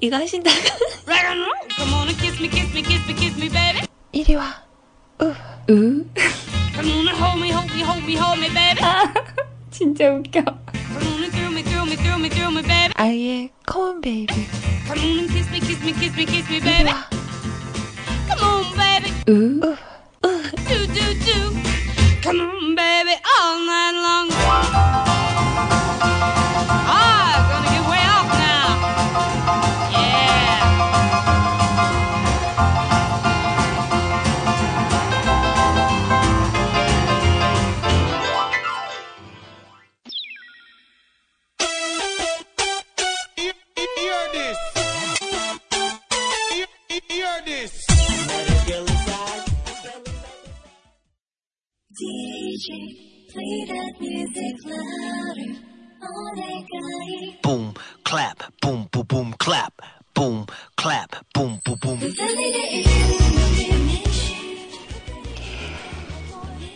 이비. 으. 이거 하신다고. Rock and roll, come on and kiss me, kiss me, kiss me, kiss me, baby. 이리 와. 으. 으. Come on and hold me, hold me, hold me, hold me, baby. 진짜 웃겨. Come on and thrill me, thrill me, thrill me, thrill me, baby. 아이의 커먼 베이비. Come on and kiss me, kiss me, kiss me, kiss me, 이리 baby. 와. Come on, baby. 으. do do do. Come on, baby, all night long. Boom, clap, boom, boom, boom, clap, boom, clap, boom, boom, boom.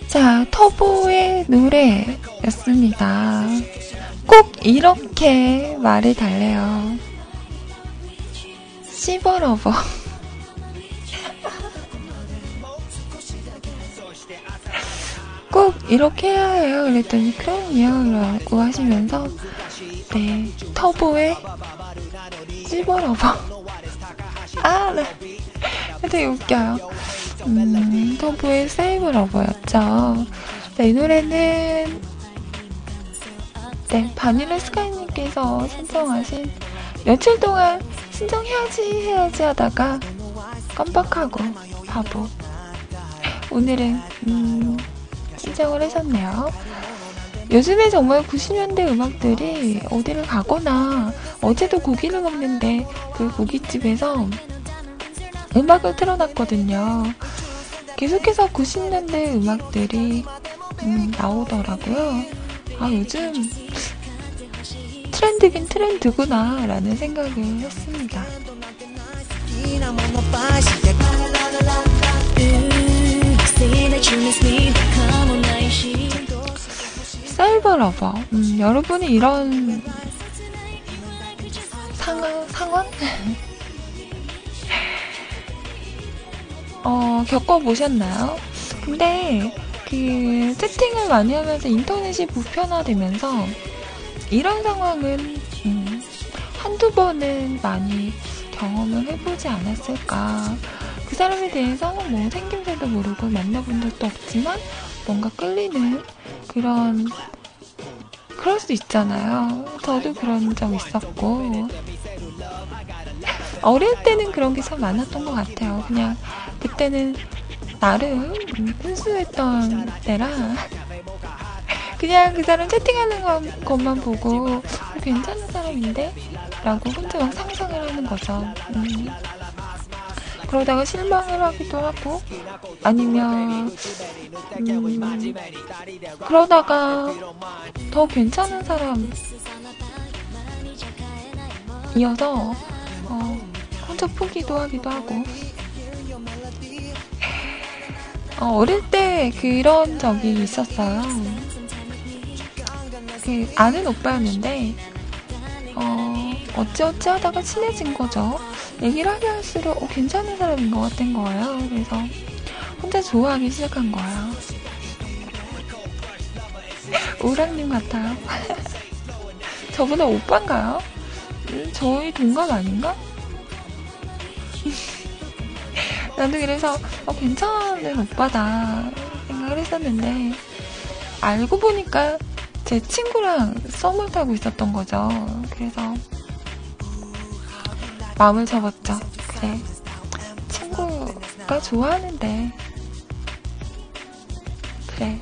자, 터보의 노래였습니다. 꼭 이렇게 말을 달래요. 씹어러버. 꼭 이렇게 해야 해요. 그랬더니 그럼요. 라고 하시면서 네, 터보의 씹어러버. 아, 네. 되게 웃겨요. 음, 터보의 세이브 러버였죠. 네, 이 노래는 네, 바닐라 스카이님께서 신청하신 며칠 동안 신청해야지 해야지 하다가 깜빡하고 바보. 오늘은 음, 신청을 하셨네요. 요즘에 정말 90년대 음악들이 어디를 가거나 어제도 고기를 먹는데 그 고깃집에서 음악을 틀어놨거든요. 계속해서 90년대 음악들이 음, 나오더라고요. 아 요즘 트렌드긴 트렌드구나 라는 생각을 했습니다. Cyber Lover. 음, 여러분이 이런 상황, 상황? 어, 겪어보셨나요? 근데 그 채팅을 많이 하면서 인터넷이 보편화되면서 이런 상황은 음, 한두 번은 많이 경험을 해보지 않았을까. 그 사람에 대해서 뭐 생김새도 모르고 만나본 적도 없지만 뭔가 끌리는 그런 그럴 수 있잖아요. 저도 그런 적 있었고 어릴 때는 그런 게 참 많았던 것 같아요. 그냥 그때는 나름 음, 순수했던 때라 그냥 그 사람 채팅하는 것- 것만 보고 어, 괜찮은 사람인데? 라고 혼자 막 상상을 하는 거죠. 음. 그러다가 실망을 하기도 하고 아니면 음, 그러다가 더 괜찮은 사람 이어서 어, 혼자 포기도 하기도 하고 어, 어릴 때 그런 적이 있었어요. 그 아는 오빠였는데 어, 어찌어찌 하다가 친해진 거죠. 얘기를 하게 할수록 어, 괜찮은 사람인 것 같은 거예요. 그래서 혼자 좋아하기 시작한 거예요. 우랑님 같아요. 저보다 오빠인가요? 음, 저희 동갑 아닌가? 나도 그래서 어, 괜찮은 오빠다 생각을 했었는데 알고 보니까 제 친구랑 썸을 타고 있었던 거죠. 그래서 마음을 접었죠. 그래 친구가 좋아하는데 그래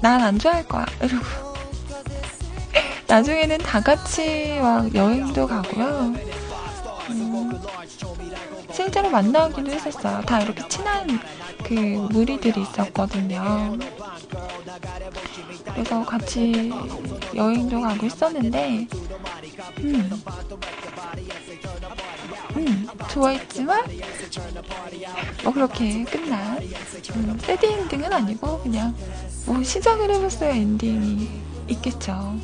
난 안 좋아할 거야 이러고 나중에는 다 같이 막 여행도 가고요. 음, 실제로 만나기도 했었어요. 다 이렇게 친한 그 무리들이 있었거든요. 그래서 같이 여행도 가고 있었는데, 음, 음, 좋아했지만, 뭐 그렇게 끝난, 음, 엔딩은 아니고, 그냥, 뭐 시작을 해봤어야 엔딩이 있겠죠.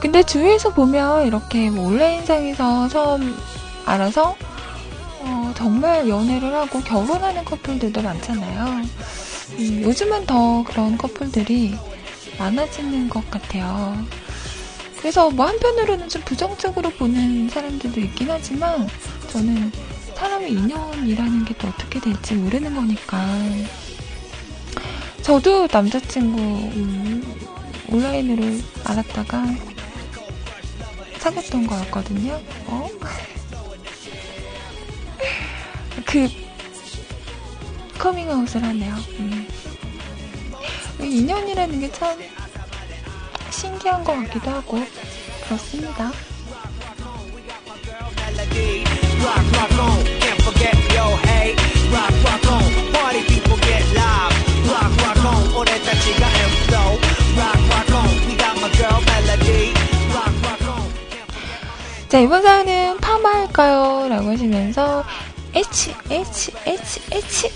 근데 주위에서 보면 이렇게 뭐 온라인상에서 처음 알아서 어, 정말 연애를 하고 결혼하는 커플들도 많잖아요. 음, 요즘은 더 그런 커플들이 많아지는 것 같아요. 그래서 뭐 한편으로는 좀 부정적으로 보는 사람들도 있긴 하지만 저는 사람의 인연이라는 게 또 어떻게 될지 모르는 거니까 저도 남자친구 음, 온라인으로 알았다가 사귀었던 거였거든요. 어? 그 커밍아웃을 하네요. 음. 인연이라는 게 참 신기한 것 같기도 하고 그렇습니다. On, 자, 이번 사연은 파마할까요? 라고 하시면서, H, H, H, H.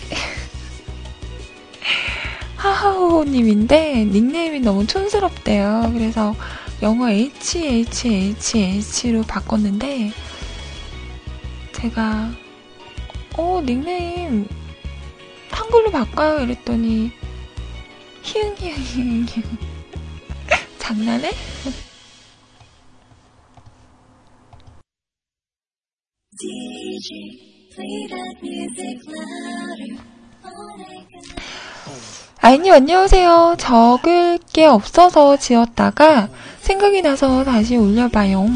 하하호호님인데, 닉네임이 너무 촌스럽대요. 그래서 영어 H, H, H, H로 바꿨는데, 제가, 어, 닉네임, 한글로 바꿔요. 이랬더니, 히응, 히응, 히응, 히응. 장난해? 아이님 안녕하세요. 적을 게 없어서 지었다가 생각이 나서 다시 올려봐요.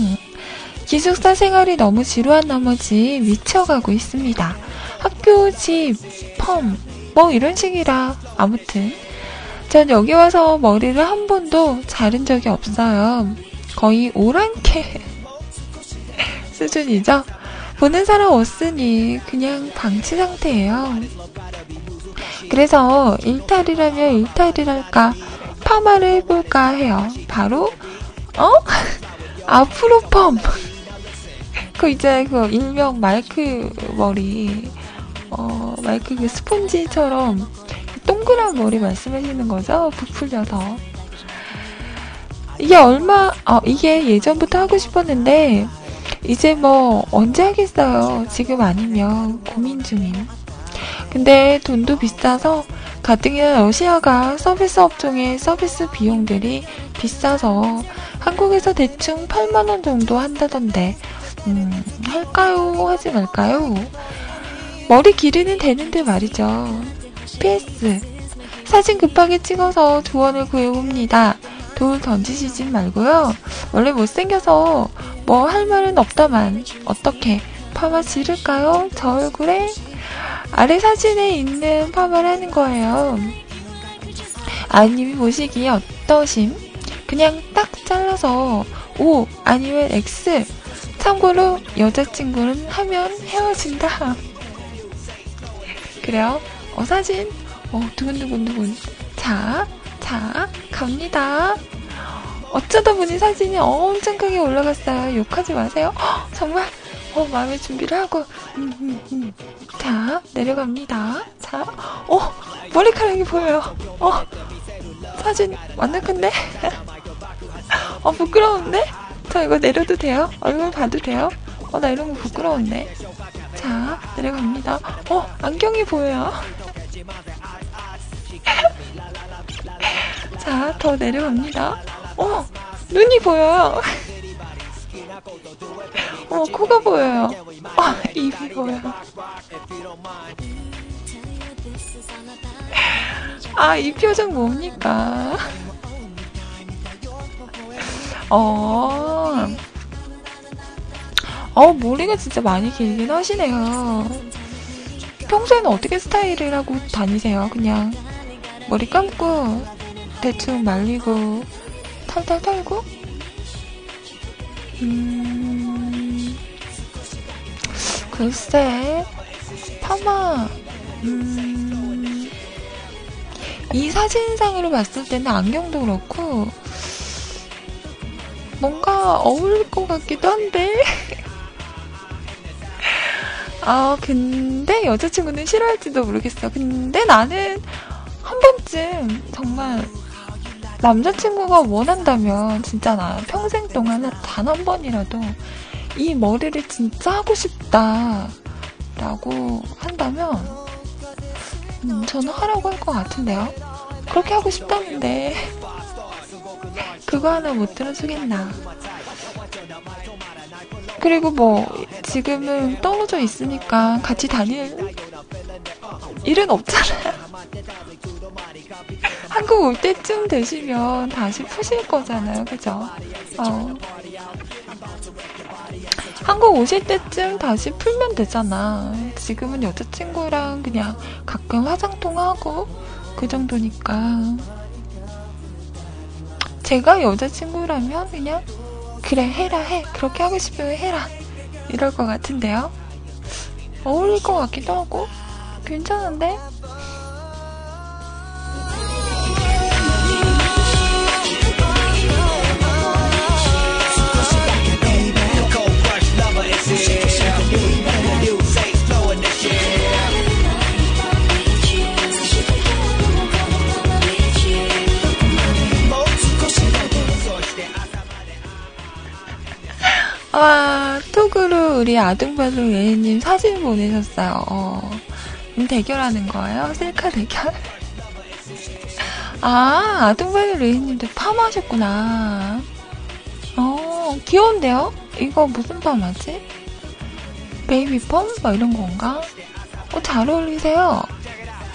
기숙사 생활이 너무 지루한 나머지 미쳐가고 있습니다. 학교, 집, 펌, 뭐 이런 식이라 아무튼 전 여기 와서 머리를 한 번도 자른 적이 없어요. 거의 오랑캐 수준이죠. 보는 사람 없으니 그냥 방치 상태예요. 그래서 일탈이라면 일탈이랄까 파마를 해볼까 해요. 바로 어? 앞으로 펌. 그 이제 그 일명 마이크 머리 어 마이크 그 스폰지처럼 동그란 머리 말씀하시는 거죠? 부풀려서 이게 얼마 어 이게 예전부터 하고 싶었는데 이제 뭐 언제 하겠어요. 지금 아니면 고민 중임. 근데 돈도 비싸서 가뜩이나 러시아가 서비스 업종의 서비스 비용들이 비싸서 한국에서 대충 8만원 정도 한다던데, 음, 할까요? 하지 말까요? 머리 기르는 되는데 말이죠. PS. 사진 급하게 찍어서 조언을 구해봅니다. 돌 던지시지 말고요. 원래 못생겨서 뭐 할 말은 없다만 어떻게 파마 지를까요? 저 얼굴에 아래 사진에 있는 파마를 하는 거예요. 아님이 보시기에 어떠심? 그냥 딱 잘라서 O 아니면 X. 참고로 여자친구는 하면 헤어진다. 그래요? 어 사진 어 두근두근두근. 자, 자 갑니다. 어쩌다 보니 사진이 엄청 크게 올라갔어요. 욕하지 마세요. 헉, 정말 어 마음의 준비를 하고 음, 음, 음. 자 내려갑니다. 자, 어 머리카락이 보여요. 어 사진 완전 큰데? 어, 부끄러운데? 저 이거 내려도 돼요? 얼굴 봐도 돼요? 어, 나 이런 거 부끄러운데. 자, 내려갑니다. 어, 안경이 보여요. 자, 더 내려갑니다. 어, 눈이 보여요. 어, 코가 보여요. 어, 입이 보여요. 아, 이 표정 뭡니까? 어, 어, 머리가 진짜 많이 길긴 하시네요. 평소에는 어떻게 스타일을 하고 다니세요? 그냥 머리 감고 대충 말리고 털털 털고? 음, 글쎄, 파마, 음, 이 사진상으로 봤을 때는 안경도 그렇고, 뭔가 어울릴 것 같기도 한데. 아, 근데 여자친구는 싫어할지도 모르겠어. 근데 나는 한 번쯤 정말 남자친구가 원한다면 진짜 나 평생 동안은 단한 번이라도 이 머리를 진짜 하고 싶다. 라고 한다면, 음, 저는 하라고 할 것 같은데요. 그렇게 하고 싶다는데, 그거 하나 못 들어주겠나. 그리고 뭐, 지금은 떨어져 있으니까 같이 다닐 일은 없잖아요. 한국 올 때쯤 되시면 다시 푸실 거잖아요. 그죠? 어. 한국 오실 때쯤 다시 풀면 되잖아. 지금은 여자친구랑 그냥 가끔 화장통하고 그 정도니까. 제가 여자친구라면 그냥 그래 해라 해 그렇게 하고 싶으면 해라 이럴 것 같은데요. 어울릴 것 같기도 하고 괜찮은데? 와, 톡으로 우리 아둥바둥 예인님 사진 보내셨어요. 어, 음, 대결하는 거예요? 셀카 대결? 아, 아둥바둥 예인님도 파마하셨구나. 어, 귀여운데요? 이거 무슨 파마지? baby perm? 뭐 이런 건가? 어, 잘 어울리세요.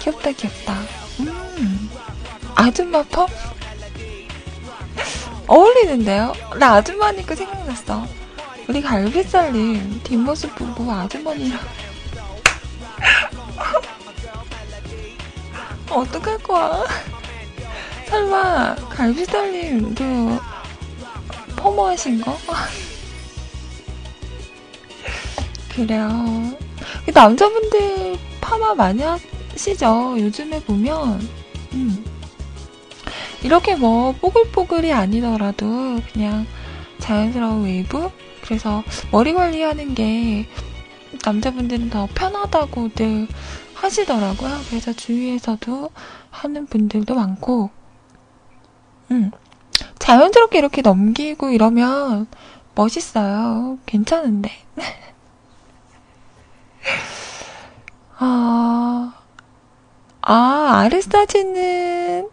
귀엽다, 귀엽다. 음, 아줌마 펌? 어울리는데요? 나 아줌마니까 생각났어. 우리 갈비살님 뒷모습 보고 아주머니랑 어떡할 거야? 설마 갈비살님도 퍼머하신 거? 그래요. 남자분들 파마 많이 하시죠? 요즘에 보면 음. 이렇게 뭐 뽀글뽀글이 아니더라도 그냥 자연스러운 웨이브 그래서 머리 관리하는 게 남자분들은 더 편하다고들 하시더라고요. 그래서 주위에서도 하는 분들도 많고, 음, 자연스럽게 이렇게 넘기고 이러면 멋있어요. 괜찮은데. 아, 아, 아래 사진은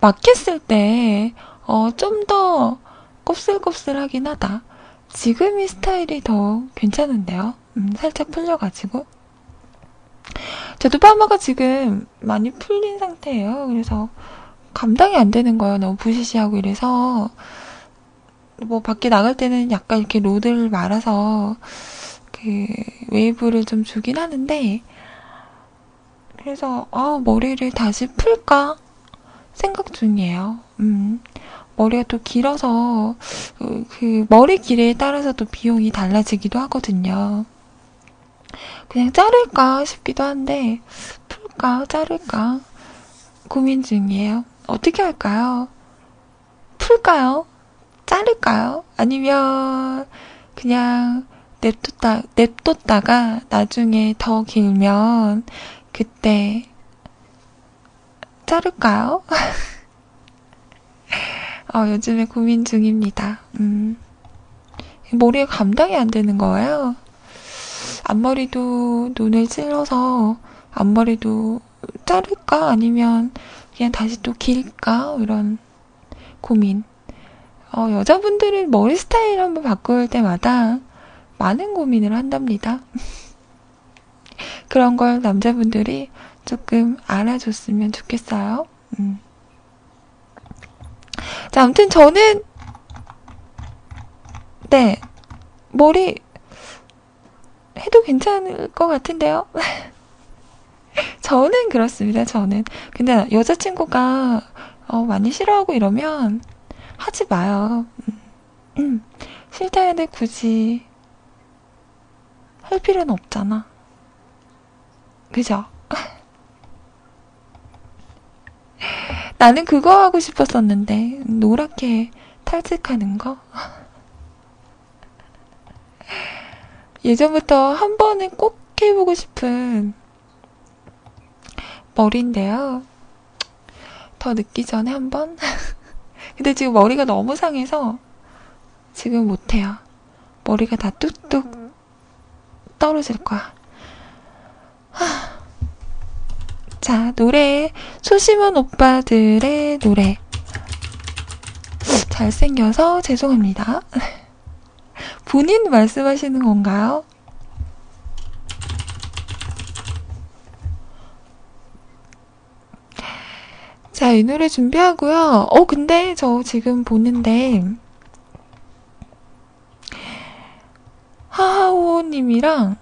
막혔을 때, 어, 좀 더 곱슬곱슬하긴 하다. 지금 이 스타일이 더 괜찮은데요? 음, 살짝 풀려가지고. 저도 파마가 지금 많이 풀린 상태예요. 그래서 감당이 안 되는 거예요. 너무 부시시하고 이래서 뭐 밖에 나갈 때는 약간 이렇게 로드를 말아서 그 웨이브를 좀 주긴 하는데 그래서 아 머리를 다시 풀까 생각 중이에요. 음. 머리가 또 길어서 그, 그 머리 길이에 따라서 또 비용이 달라지기도 하거든요. 그냥 자를까 싶기도 한데 풀까 자를까 고민 중이에요. 어떻게 할까요? 풀까요? 자를까요? 아니면 그냥 냅뒀다 냅뒀다가 나중에 더 길면 그때 자를까요? 어, 요즘에 고민 중입니다. 음. 머리에 감당이 안 되는 거예요. 앞머리도 눈을 찔러서 앞머리도 자를까 아니면 그냥 다시 또 길까 이런 고민. 어, 여자분들은 머리 스타일 한번 바꿀 때마다 많은 고민을 한답니다. 그런 걸 남자분들이 조금 알아줬으면 좋겠어요. 음. 자, 아무튼 저는 네 머리 해도 괜찮을 것 같은데요. 저는 그렇습니다. 저는 근데 여자친구가 어, 많이 싫어하고 이러면 하지 마요. 음, 음. 싫다 해도 굳이 할 필요는 없잖아. 그죠? 나는 그거 하고 싶었었는데 노랗게 탈색하는 거. 예전부터 한 번은 꼭 해보고 싶은 머리인데요. 더 늦기 전에 한 번? 근데 지금 머리가 너무 상해서 지금 못해요. 머리가 다 뚝뚝 떨어질 거야. 자, 노래. 소심한 오빠들의 노래. 잘생겨서 죄송합니다. 본인 말씀하시는 건가요? 자, 이 노래 준비하고요. 어, 근데 저 지금 보는데 하하오님이랑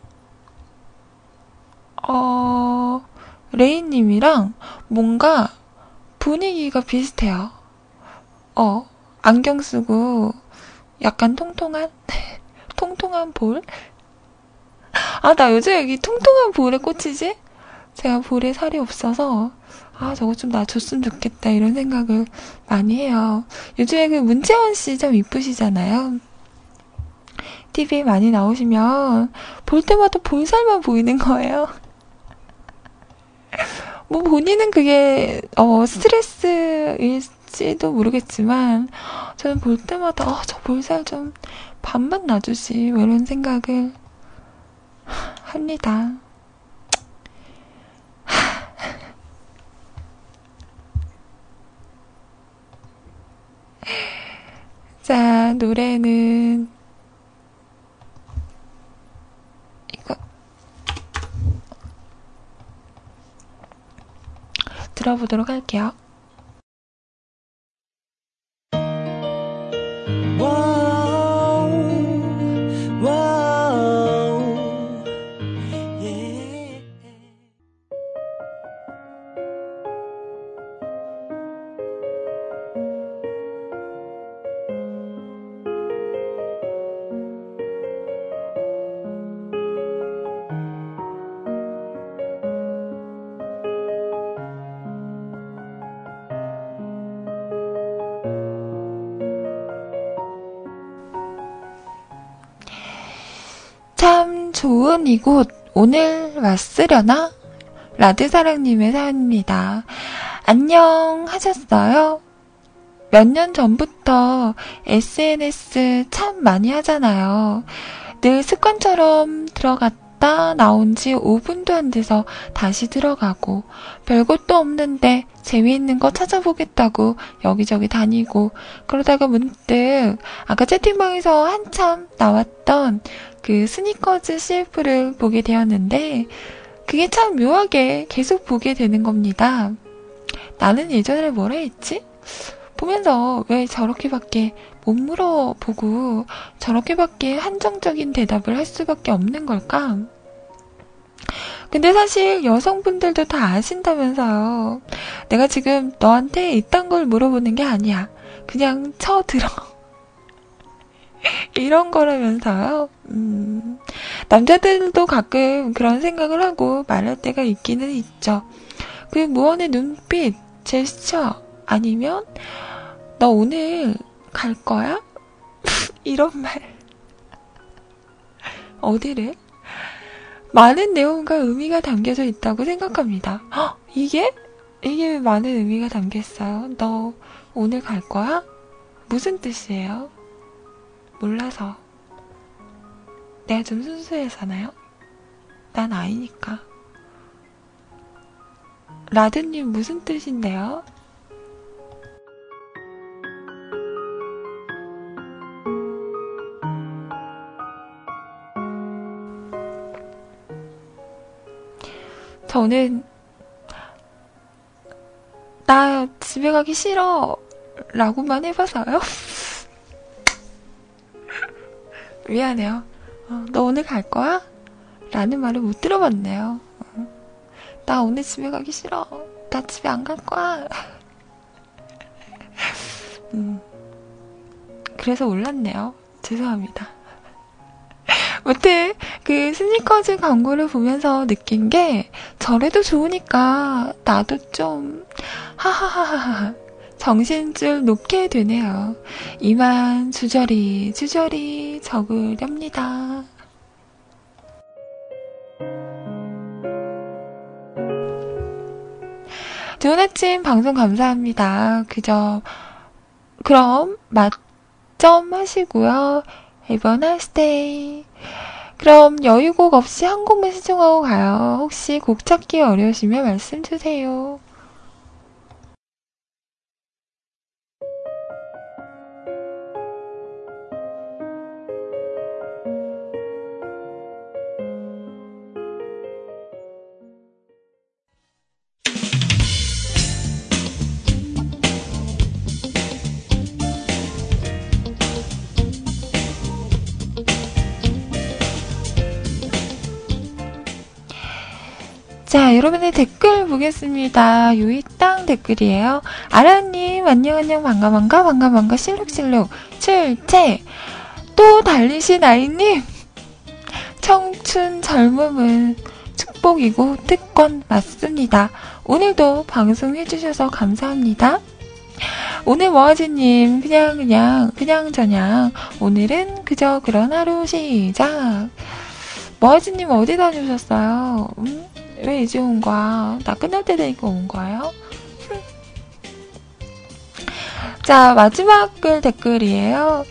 어 레이님이랑 뭔가 분위기가 비슷해요. 어 안경 쓰고 약간 통통한 통통한 볼? 아, 나 요즘 여기 통통한 볼에 꽂히지? 제가 볼에 살이 없어서, 아, 저거 좀 놔줬으면 좋겠다, 이런 생각을 많이 해요. 요즘에 그 문채원 씨 참 이쁘시잖아요. TV에 많이 나오시면, 볼 때마다 볼살만 보이는 거예요. 뭐, 본인은 그게, 어, 스트레스일지도 모르겠지만, 저는 볼 때마다, 어, 저 볼살 좀, 반만 놔주지, 뭐 이런 생각을 합니다. 자, 노래는 들어보도록 할게요. 이곳 오늘 왔으려나? 라드사랑님의 사연입니다. 안녕 하셨어요? 몇 년 전부터 SNS 참 많이 하잖아요. 늘 습관처럼 들어갔다 나온 지 5분도 안 돼서 다시 들어가고 별것도 없는데 재미있는 거 찾아보겠다고 여기저기 다니고 그러다가 문득 아까 채팅방에서 한참 나왔던 그 스니커즈 CF를 보게 되었는데 그게 참 묘하게 계속 보게 되는 겁니다. 나는 예전에 뭐라 했지? 보면서 왜 저렇게밖에 못 물어보고 저렇게밖에 한정적인 대답을 할 수밖에 없는 걸까? 근데 사실 여성분들도 다 아신다면서요. 내가 지금 너한테 이딴 걸 물어보는 게 아니야. 그냥 쳐들어. 이런 거라면서요. 음, 남자들도 가끔 그런 생각을 하고 말할 때가 있기는 있죠. 그 무언의 눈빛, 제스처, 아니면 너 오늘 갈 거야? 이런 말. 어디를? 많은 내용과 의미가 담겨져 있다고 생각합니다. 헉, 이게? 이게 왜 많은 의미가 담겨 있어요? 너 오늘 갈 거야? 무슨 뜻이에요? 몰라서. 내가 좀 순수해서나요? 난 아이니까. 라드님 무슨 뜻인데요? 저는 나 집에 가기 싫어 라고만 해봐서요. 미안해요. 어, 너 오늘 갈 거야? 라는 말을 못 들어봤네요. 어, 나 오늘 집에 가기 싫어. 나 집에 안 갈 거야. 음, 그래서 올랐네요. 죄송합니다. 무튼 그 스니커즈 광고를 보면서 느낀 게 저래도 좋으니까 나도 좀 하하하하 정신줄 놓게 되네요. 이만 주저리 주저리 적으렵니다. 좋은 아침 방송 감사합니다. 그저 그럼 맛점 하시고요. Nice day. 그럼 여유곡 없이 한 곡만 시청하고 가요. 혹시 곡 찾기 어려우시면 말씀 주세요. 여러분의 댓글 보겠습니다. 요이땅 댓글이에요. 아라님, 안녕, 안녕, 반가, 반가, 반가, 반가, 실룩실룩, 출첵. 또 달리신 아이님. 청춘 젊음은 축복이고 특권 맞습니다. 오늘도 방송해주셔서 감사합니다. 오늘 모아지님, 그냥, 그냥, 그냥 저냥. 오늘은 그저 그런 하루 시작. 모아지님 어디 다녀오셨어요? 음? 왜 이제 온 거야? 나 끝날 때 되니까 온 거예요? 자, 마지막 글 댓글이에요.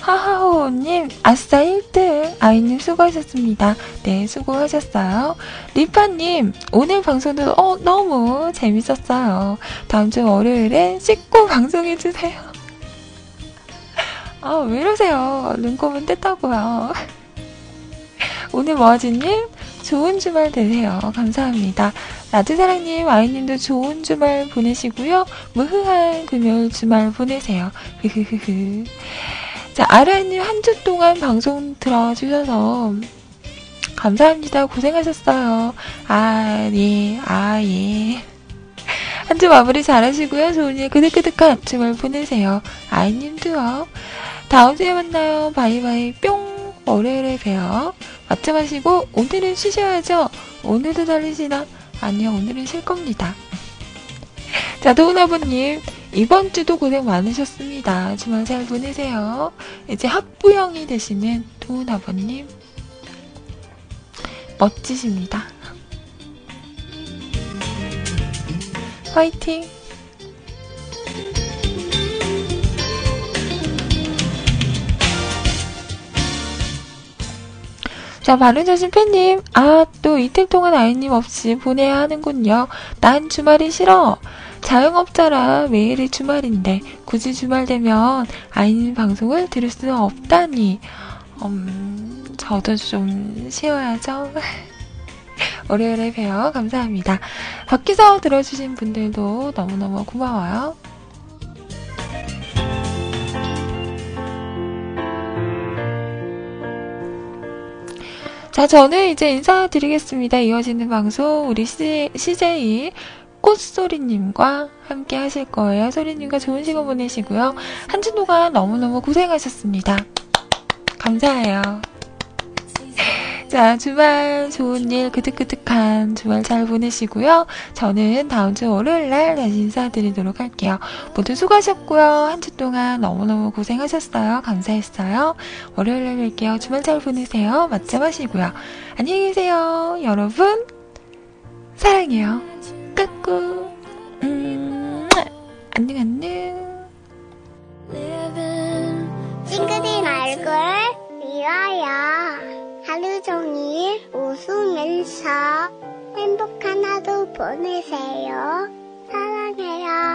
하하호님, 아싸 1등. 아이님 수고하셨습니다. 네, 수고하셨어요. 리파님, 오늘 방송도 어, 너무 재밌었어요. 다음 주 월요일엔 씻고 방송해주세요. 아, 왜 이러세요? 눈곱은 뗐다고요. 오늘 머아지님, 좋은 주말 되세요. 감사합니다. 라드사랑님, 아이님도 좋은 주말 보내시고요. 무흐한 금요일 주말 보내세요. 흐흐흐흐. 자, 아라님 한 주 동안 방송 들어주셔서 감사합니다. 고생하셨어요. 아, 예, 아, 예. 한 주 마무리 잘 하시고요. 좋은 일 그득그득한 주말 보내세요. 아이님도요. 다음 주에 만나요. 바이바이 뿅. 월요일에 봬요. 맞지 마시고 오늘은 쉬셔야죠. 오늘도 달리시나? 아니요, 오늘은 쉴 겁니다. 자, 도훈아버님 이번 주도 고생 많으셨습니다. 주말 잘 보내세요. 이제 학부형이 되시는 도훈아버님 멋지십니다. 화이팅! 자, 바른자신 팬님. 아, 또 이틀 동안 아이님 없이 보내야 하는군요. 난 주말이 싫어. 자영업자라 매일이 주말인데, 굳이 주말 되면 아이님 방송을 들을 수 없다니. 음, 저도 좀 쉬어야죠. 월요일에 봬요. 감사합니다. 밖에서 들어주신 분들도 너무너무 고마워요. 자, 저는 이제 인사드리겠습니다. 이어지는 방송, 우리 CJ, CJ 꽃소리님과 함께 하실 거예요. 소리님과 좋은 시간 보내시고요. 한 주 동안 너무너무 고생하셨습니다. 감사해요. 자, 주말 좋은 일, 그득그득한 주말 잘 보내시고요. 저는 다음 주 월요일 날 다시 인사드리도록 할게요. 모두 수고하셨고요. 한 주 동안 너무너무 고생하셨어요. 감사했어요. 월요일 날 뵐게요. 주말 잘 보내세요. 맛점 하시고요. 안녕히 계세요. 여러분, 사랑해요. 까꾸. 음, 안녕, 안녕. 찡그린 얼굴 미워요. 하루 종일 웃으면서 행복한 하루 보내세요. 사랑해요.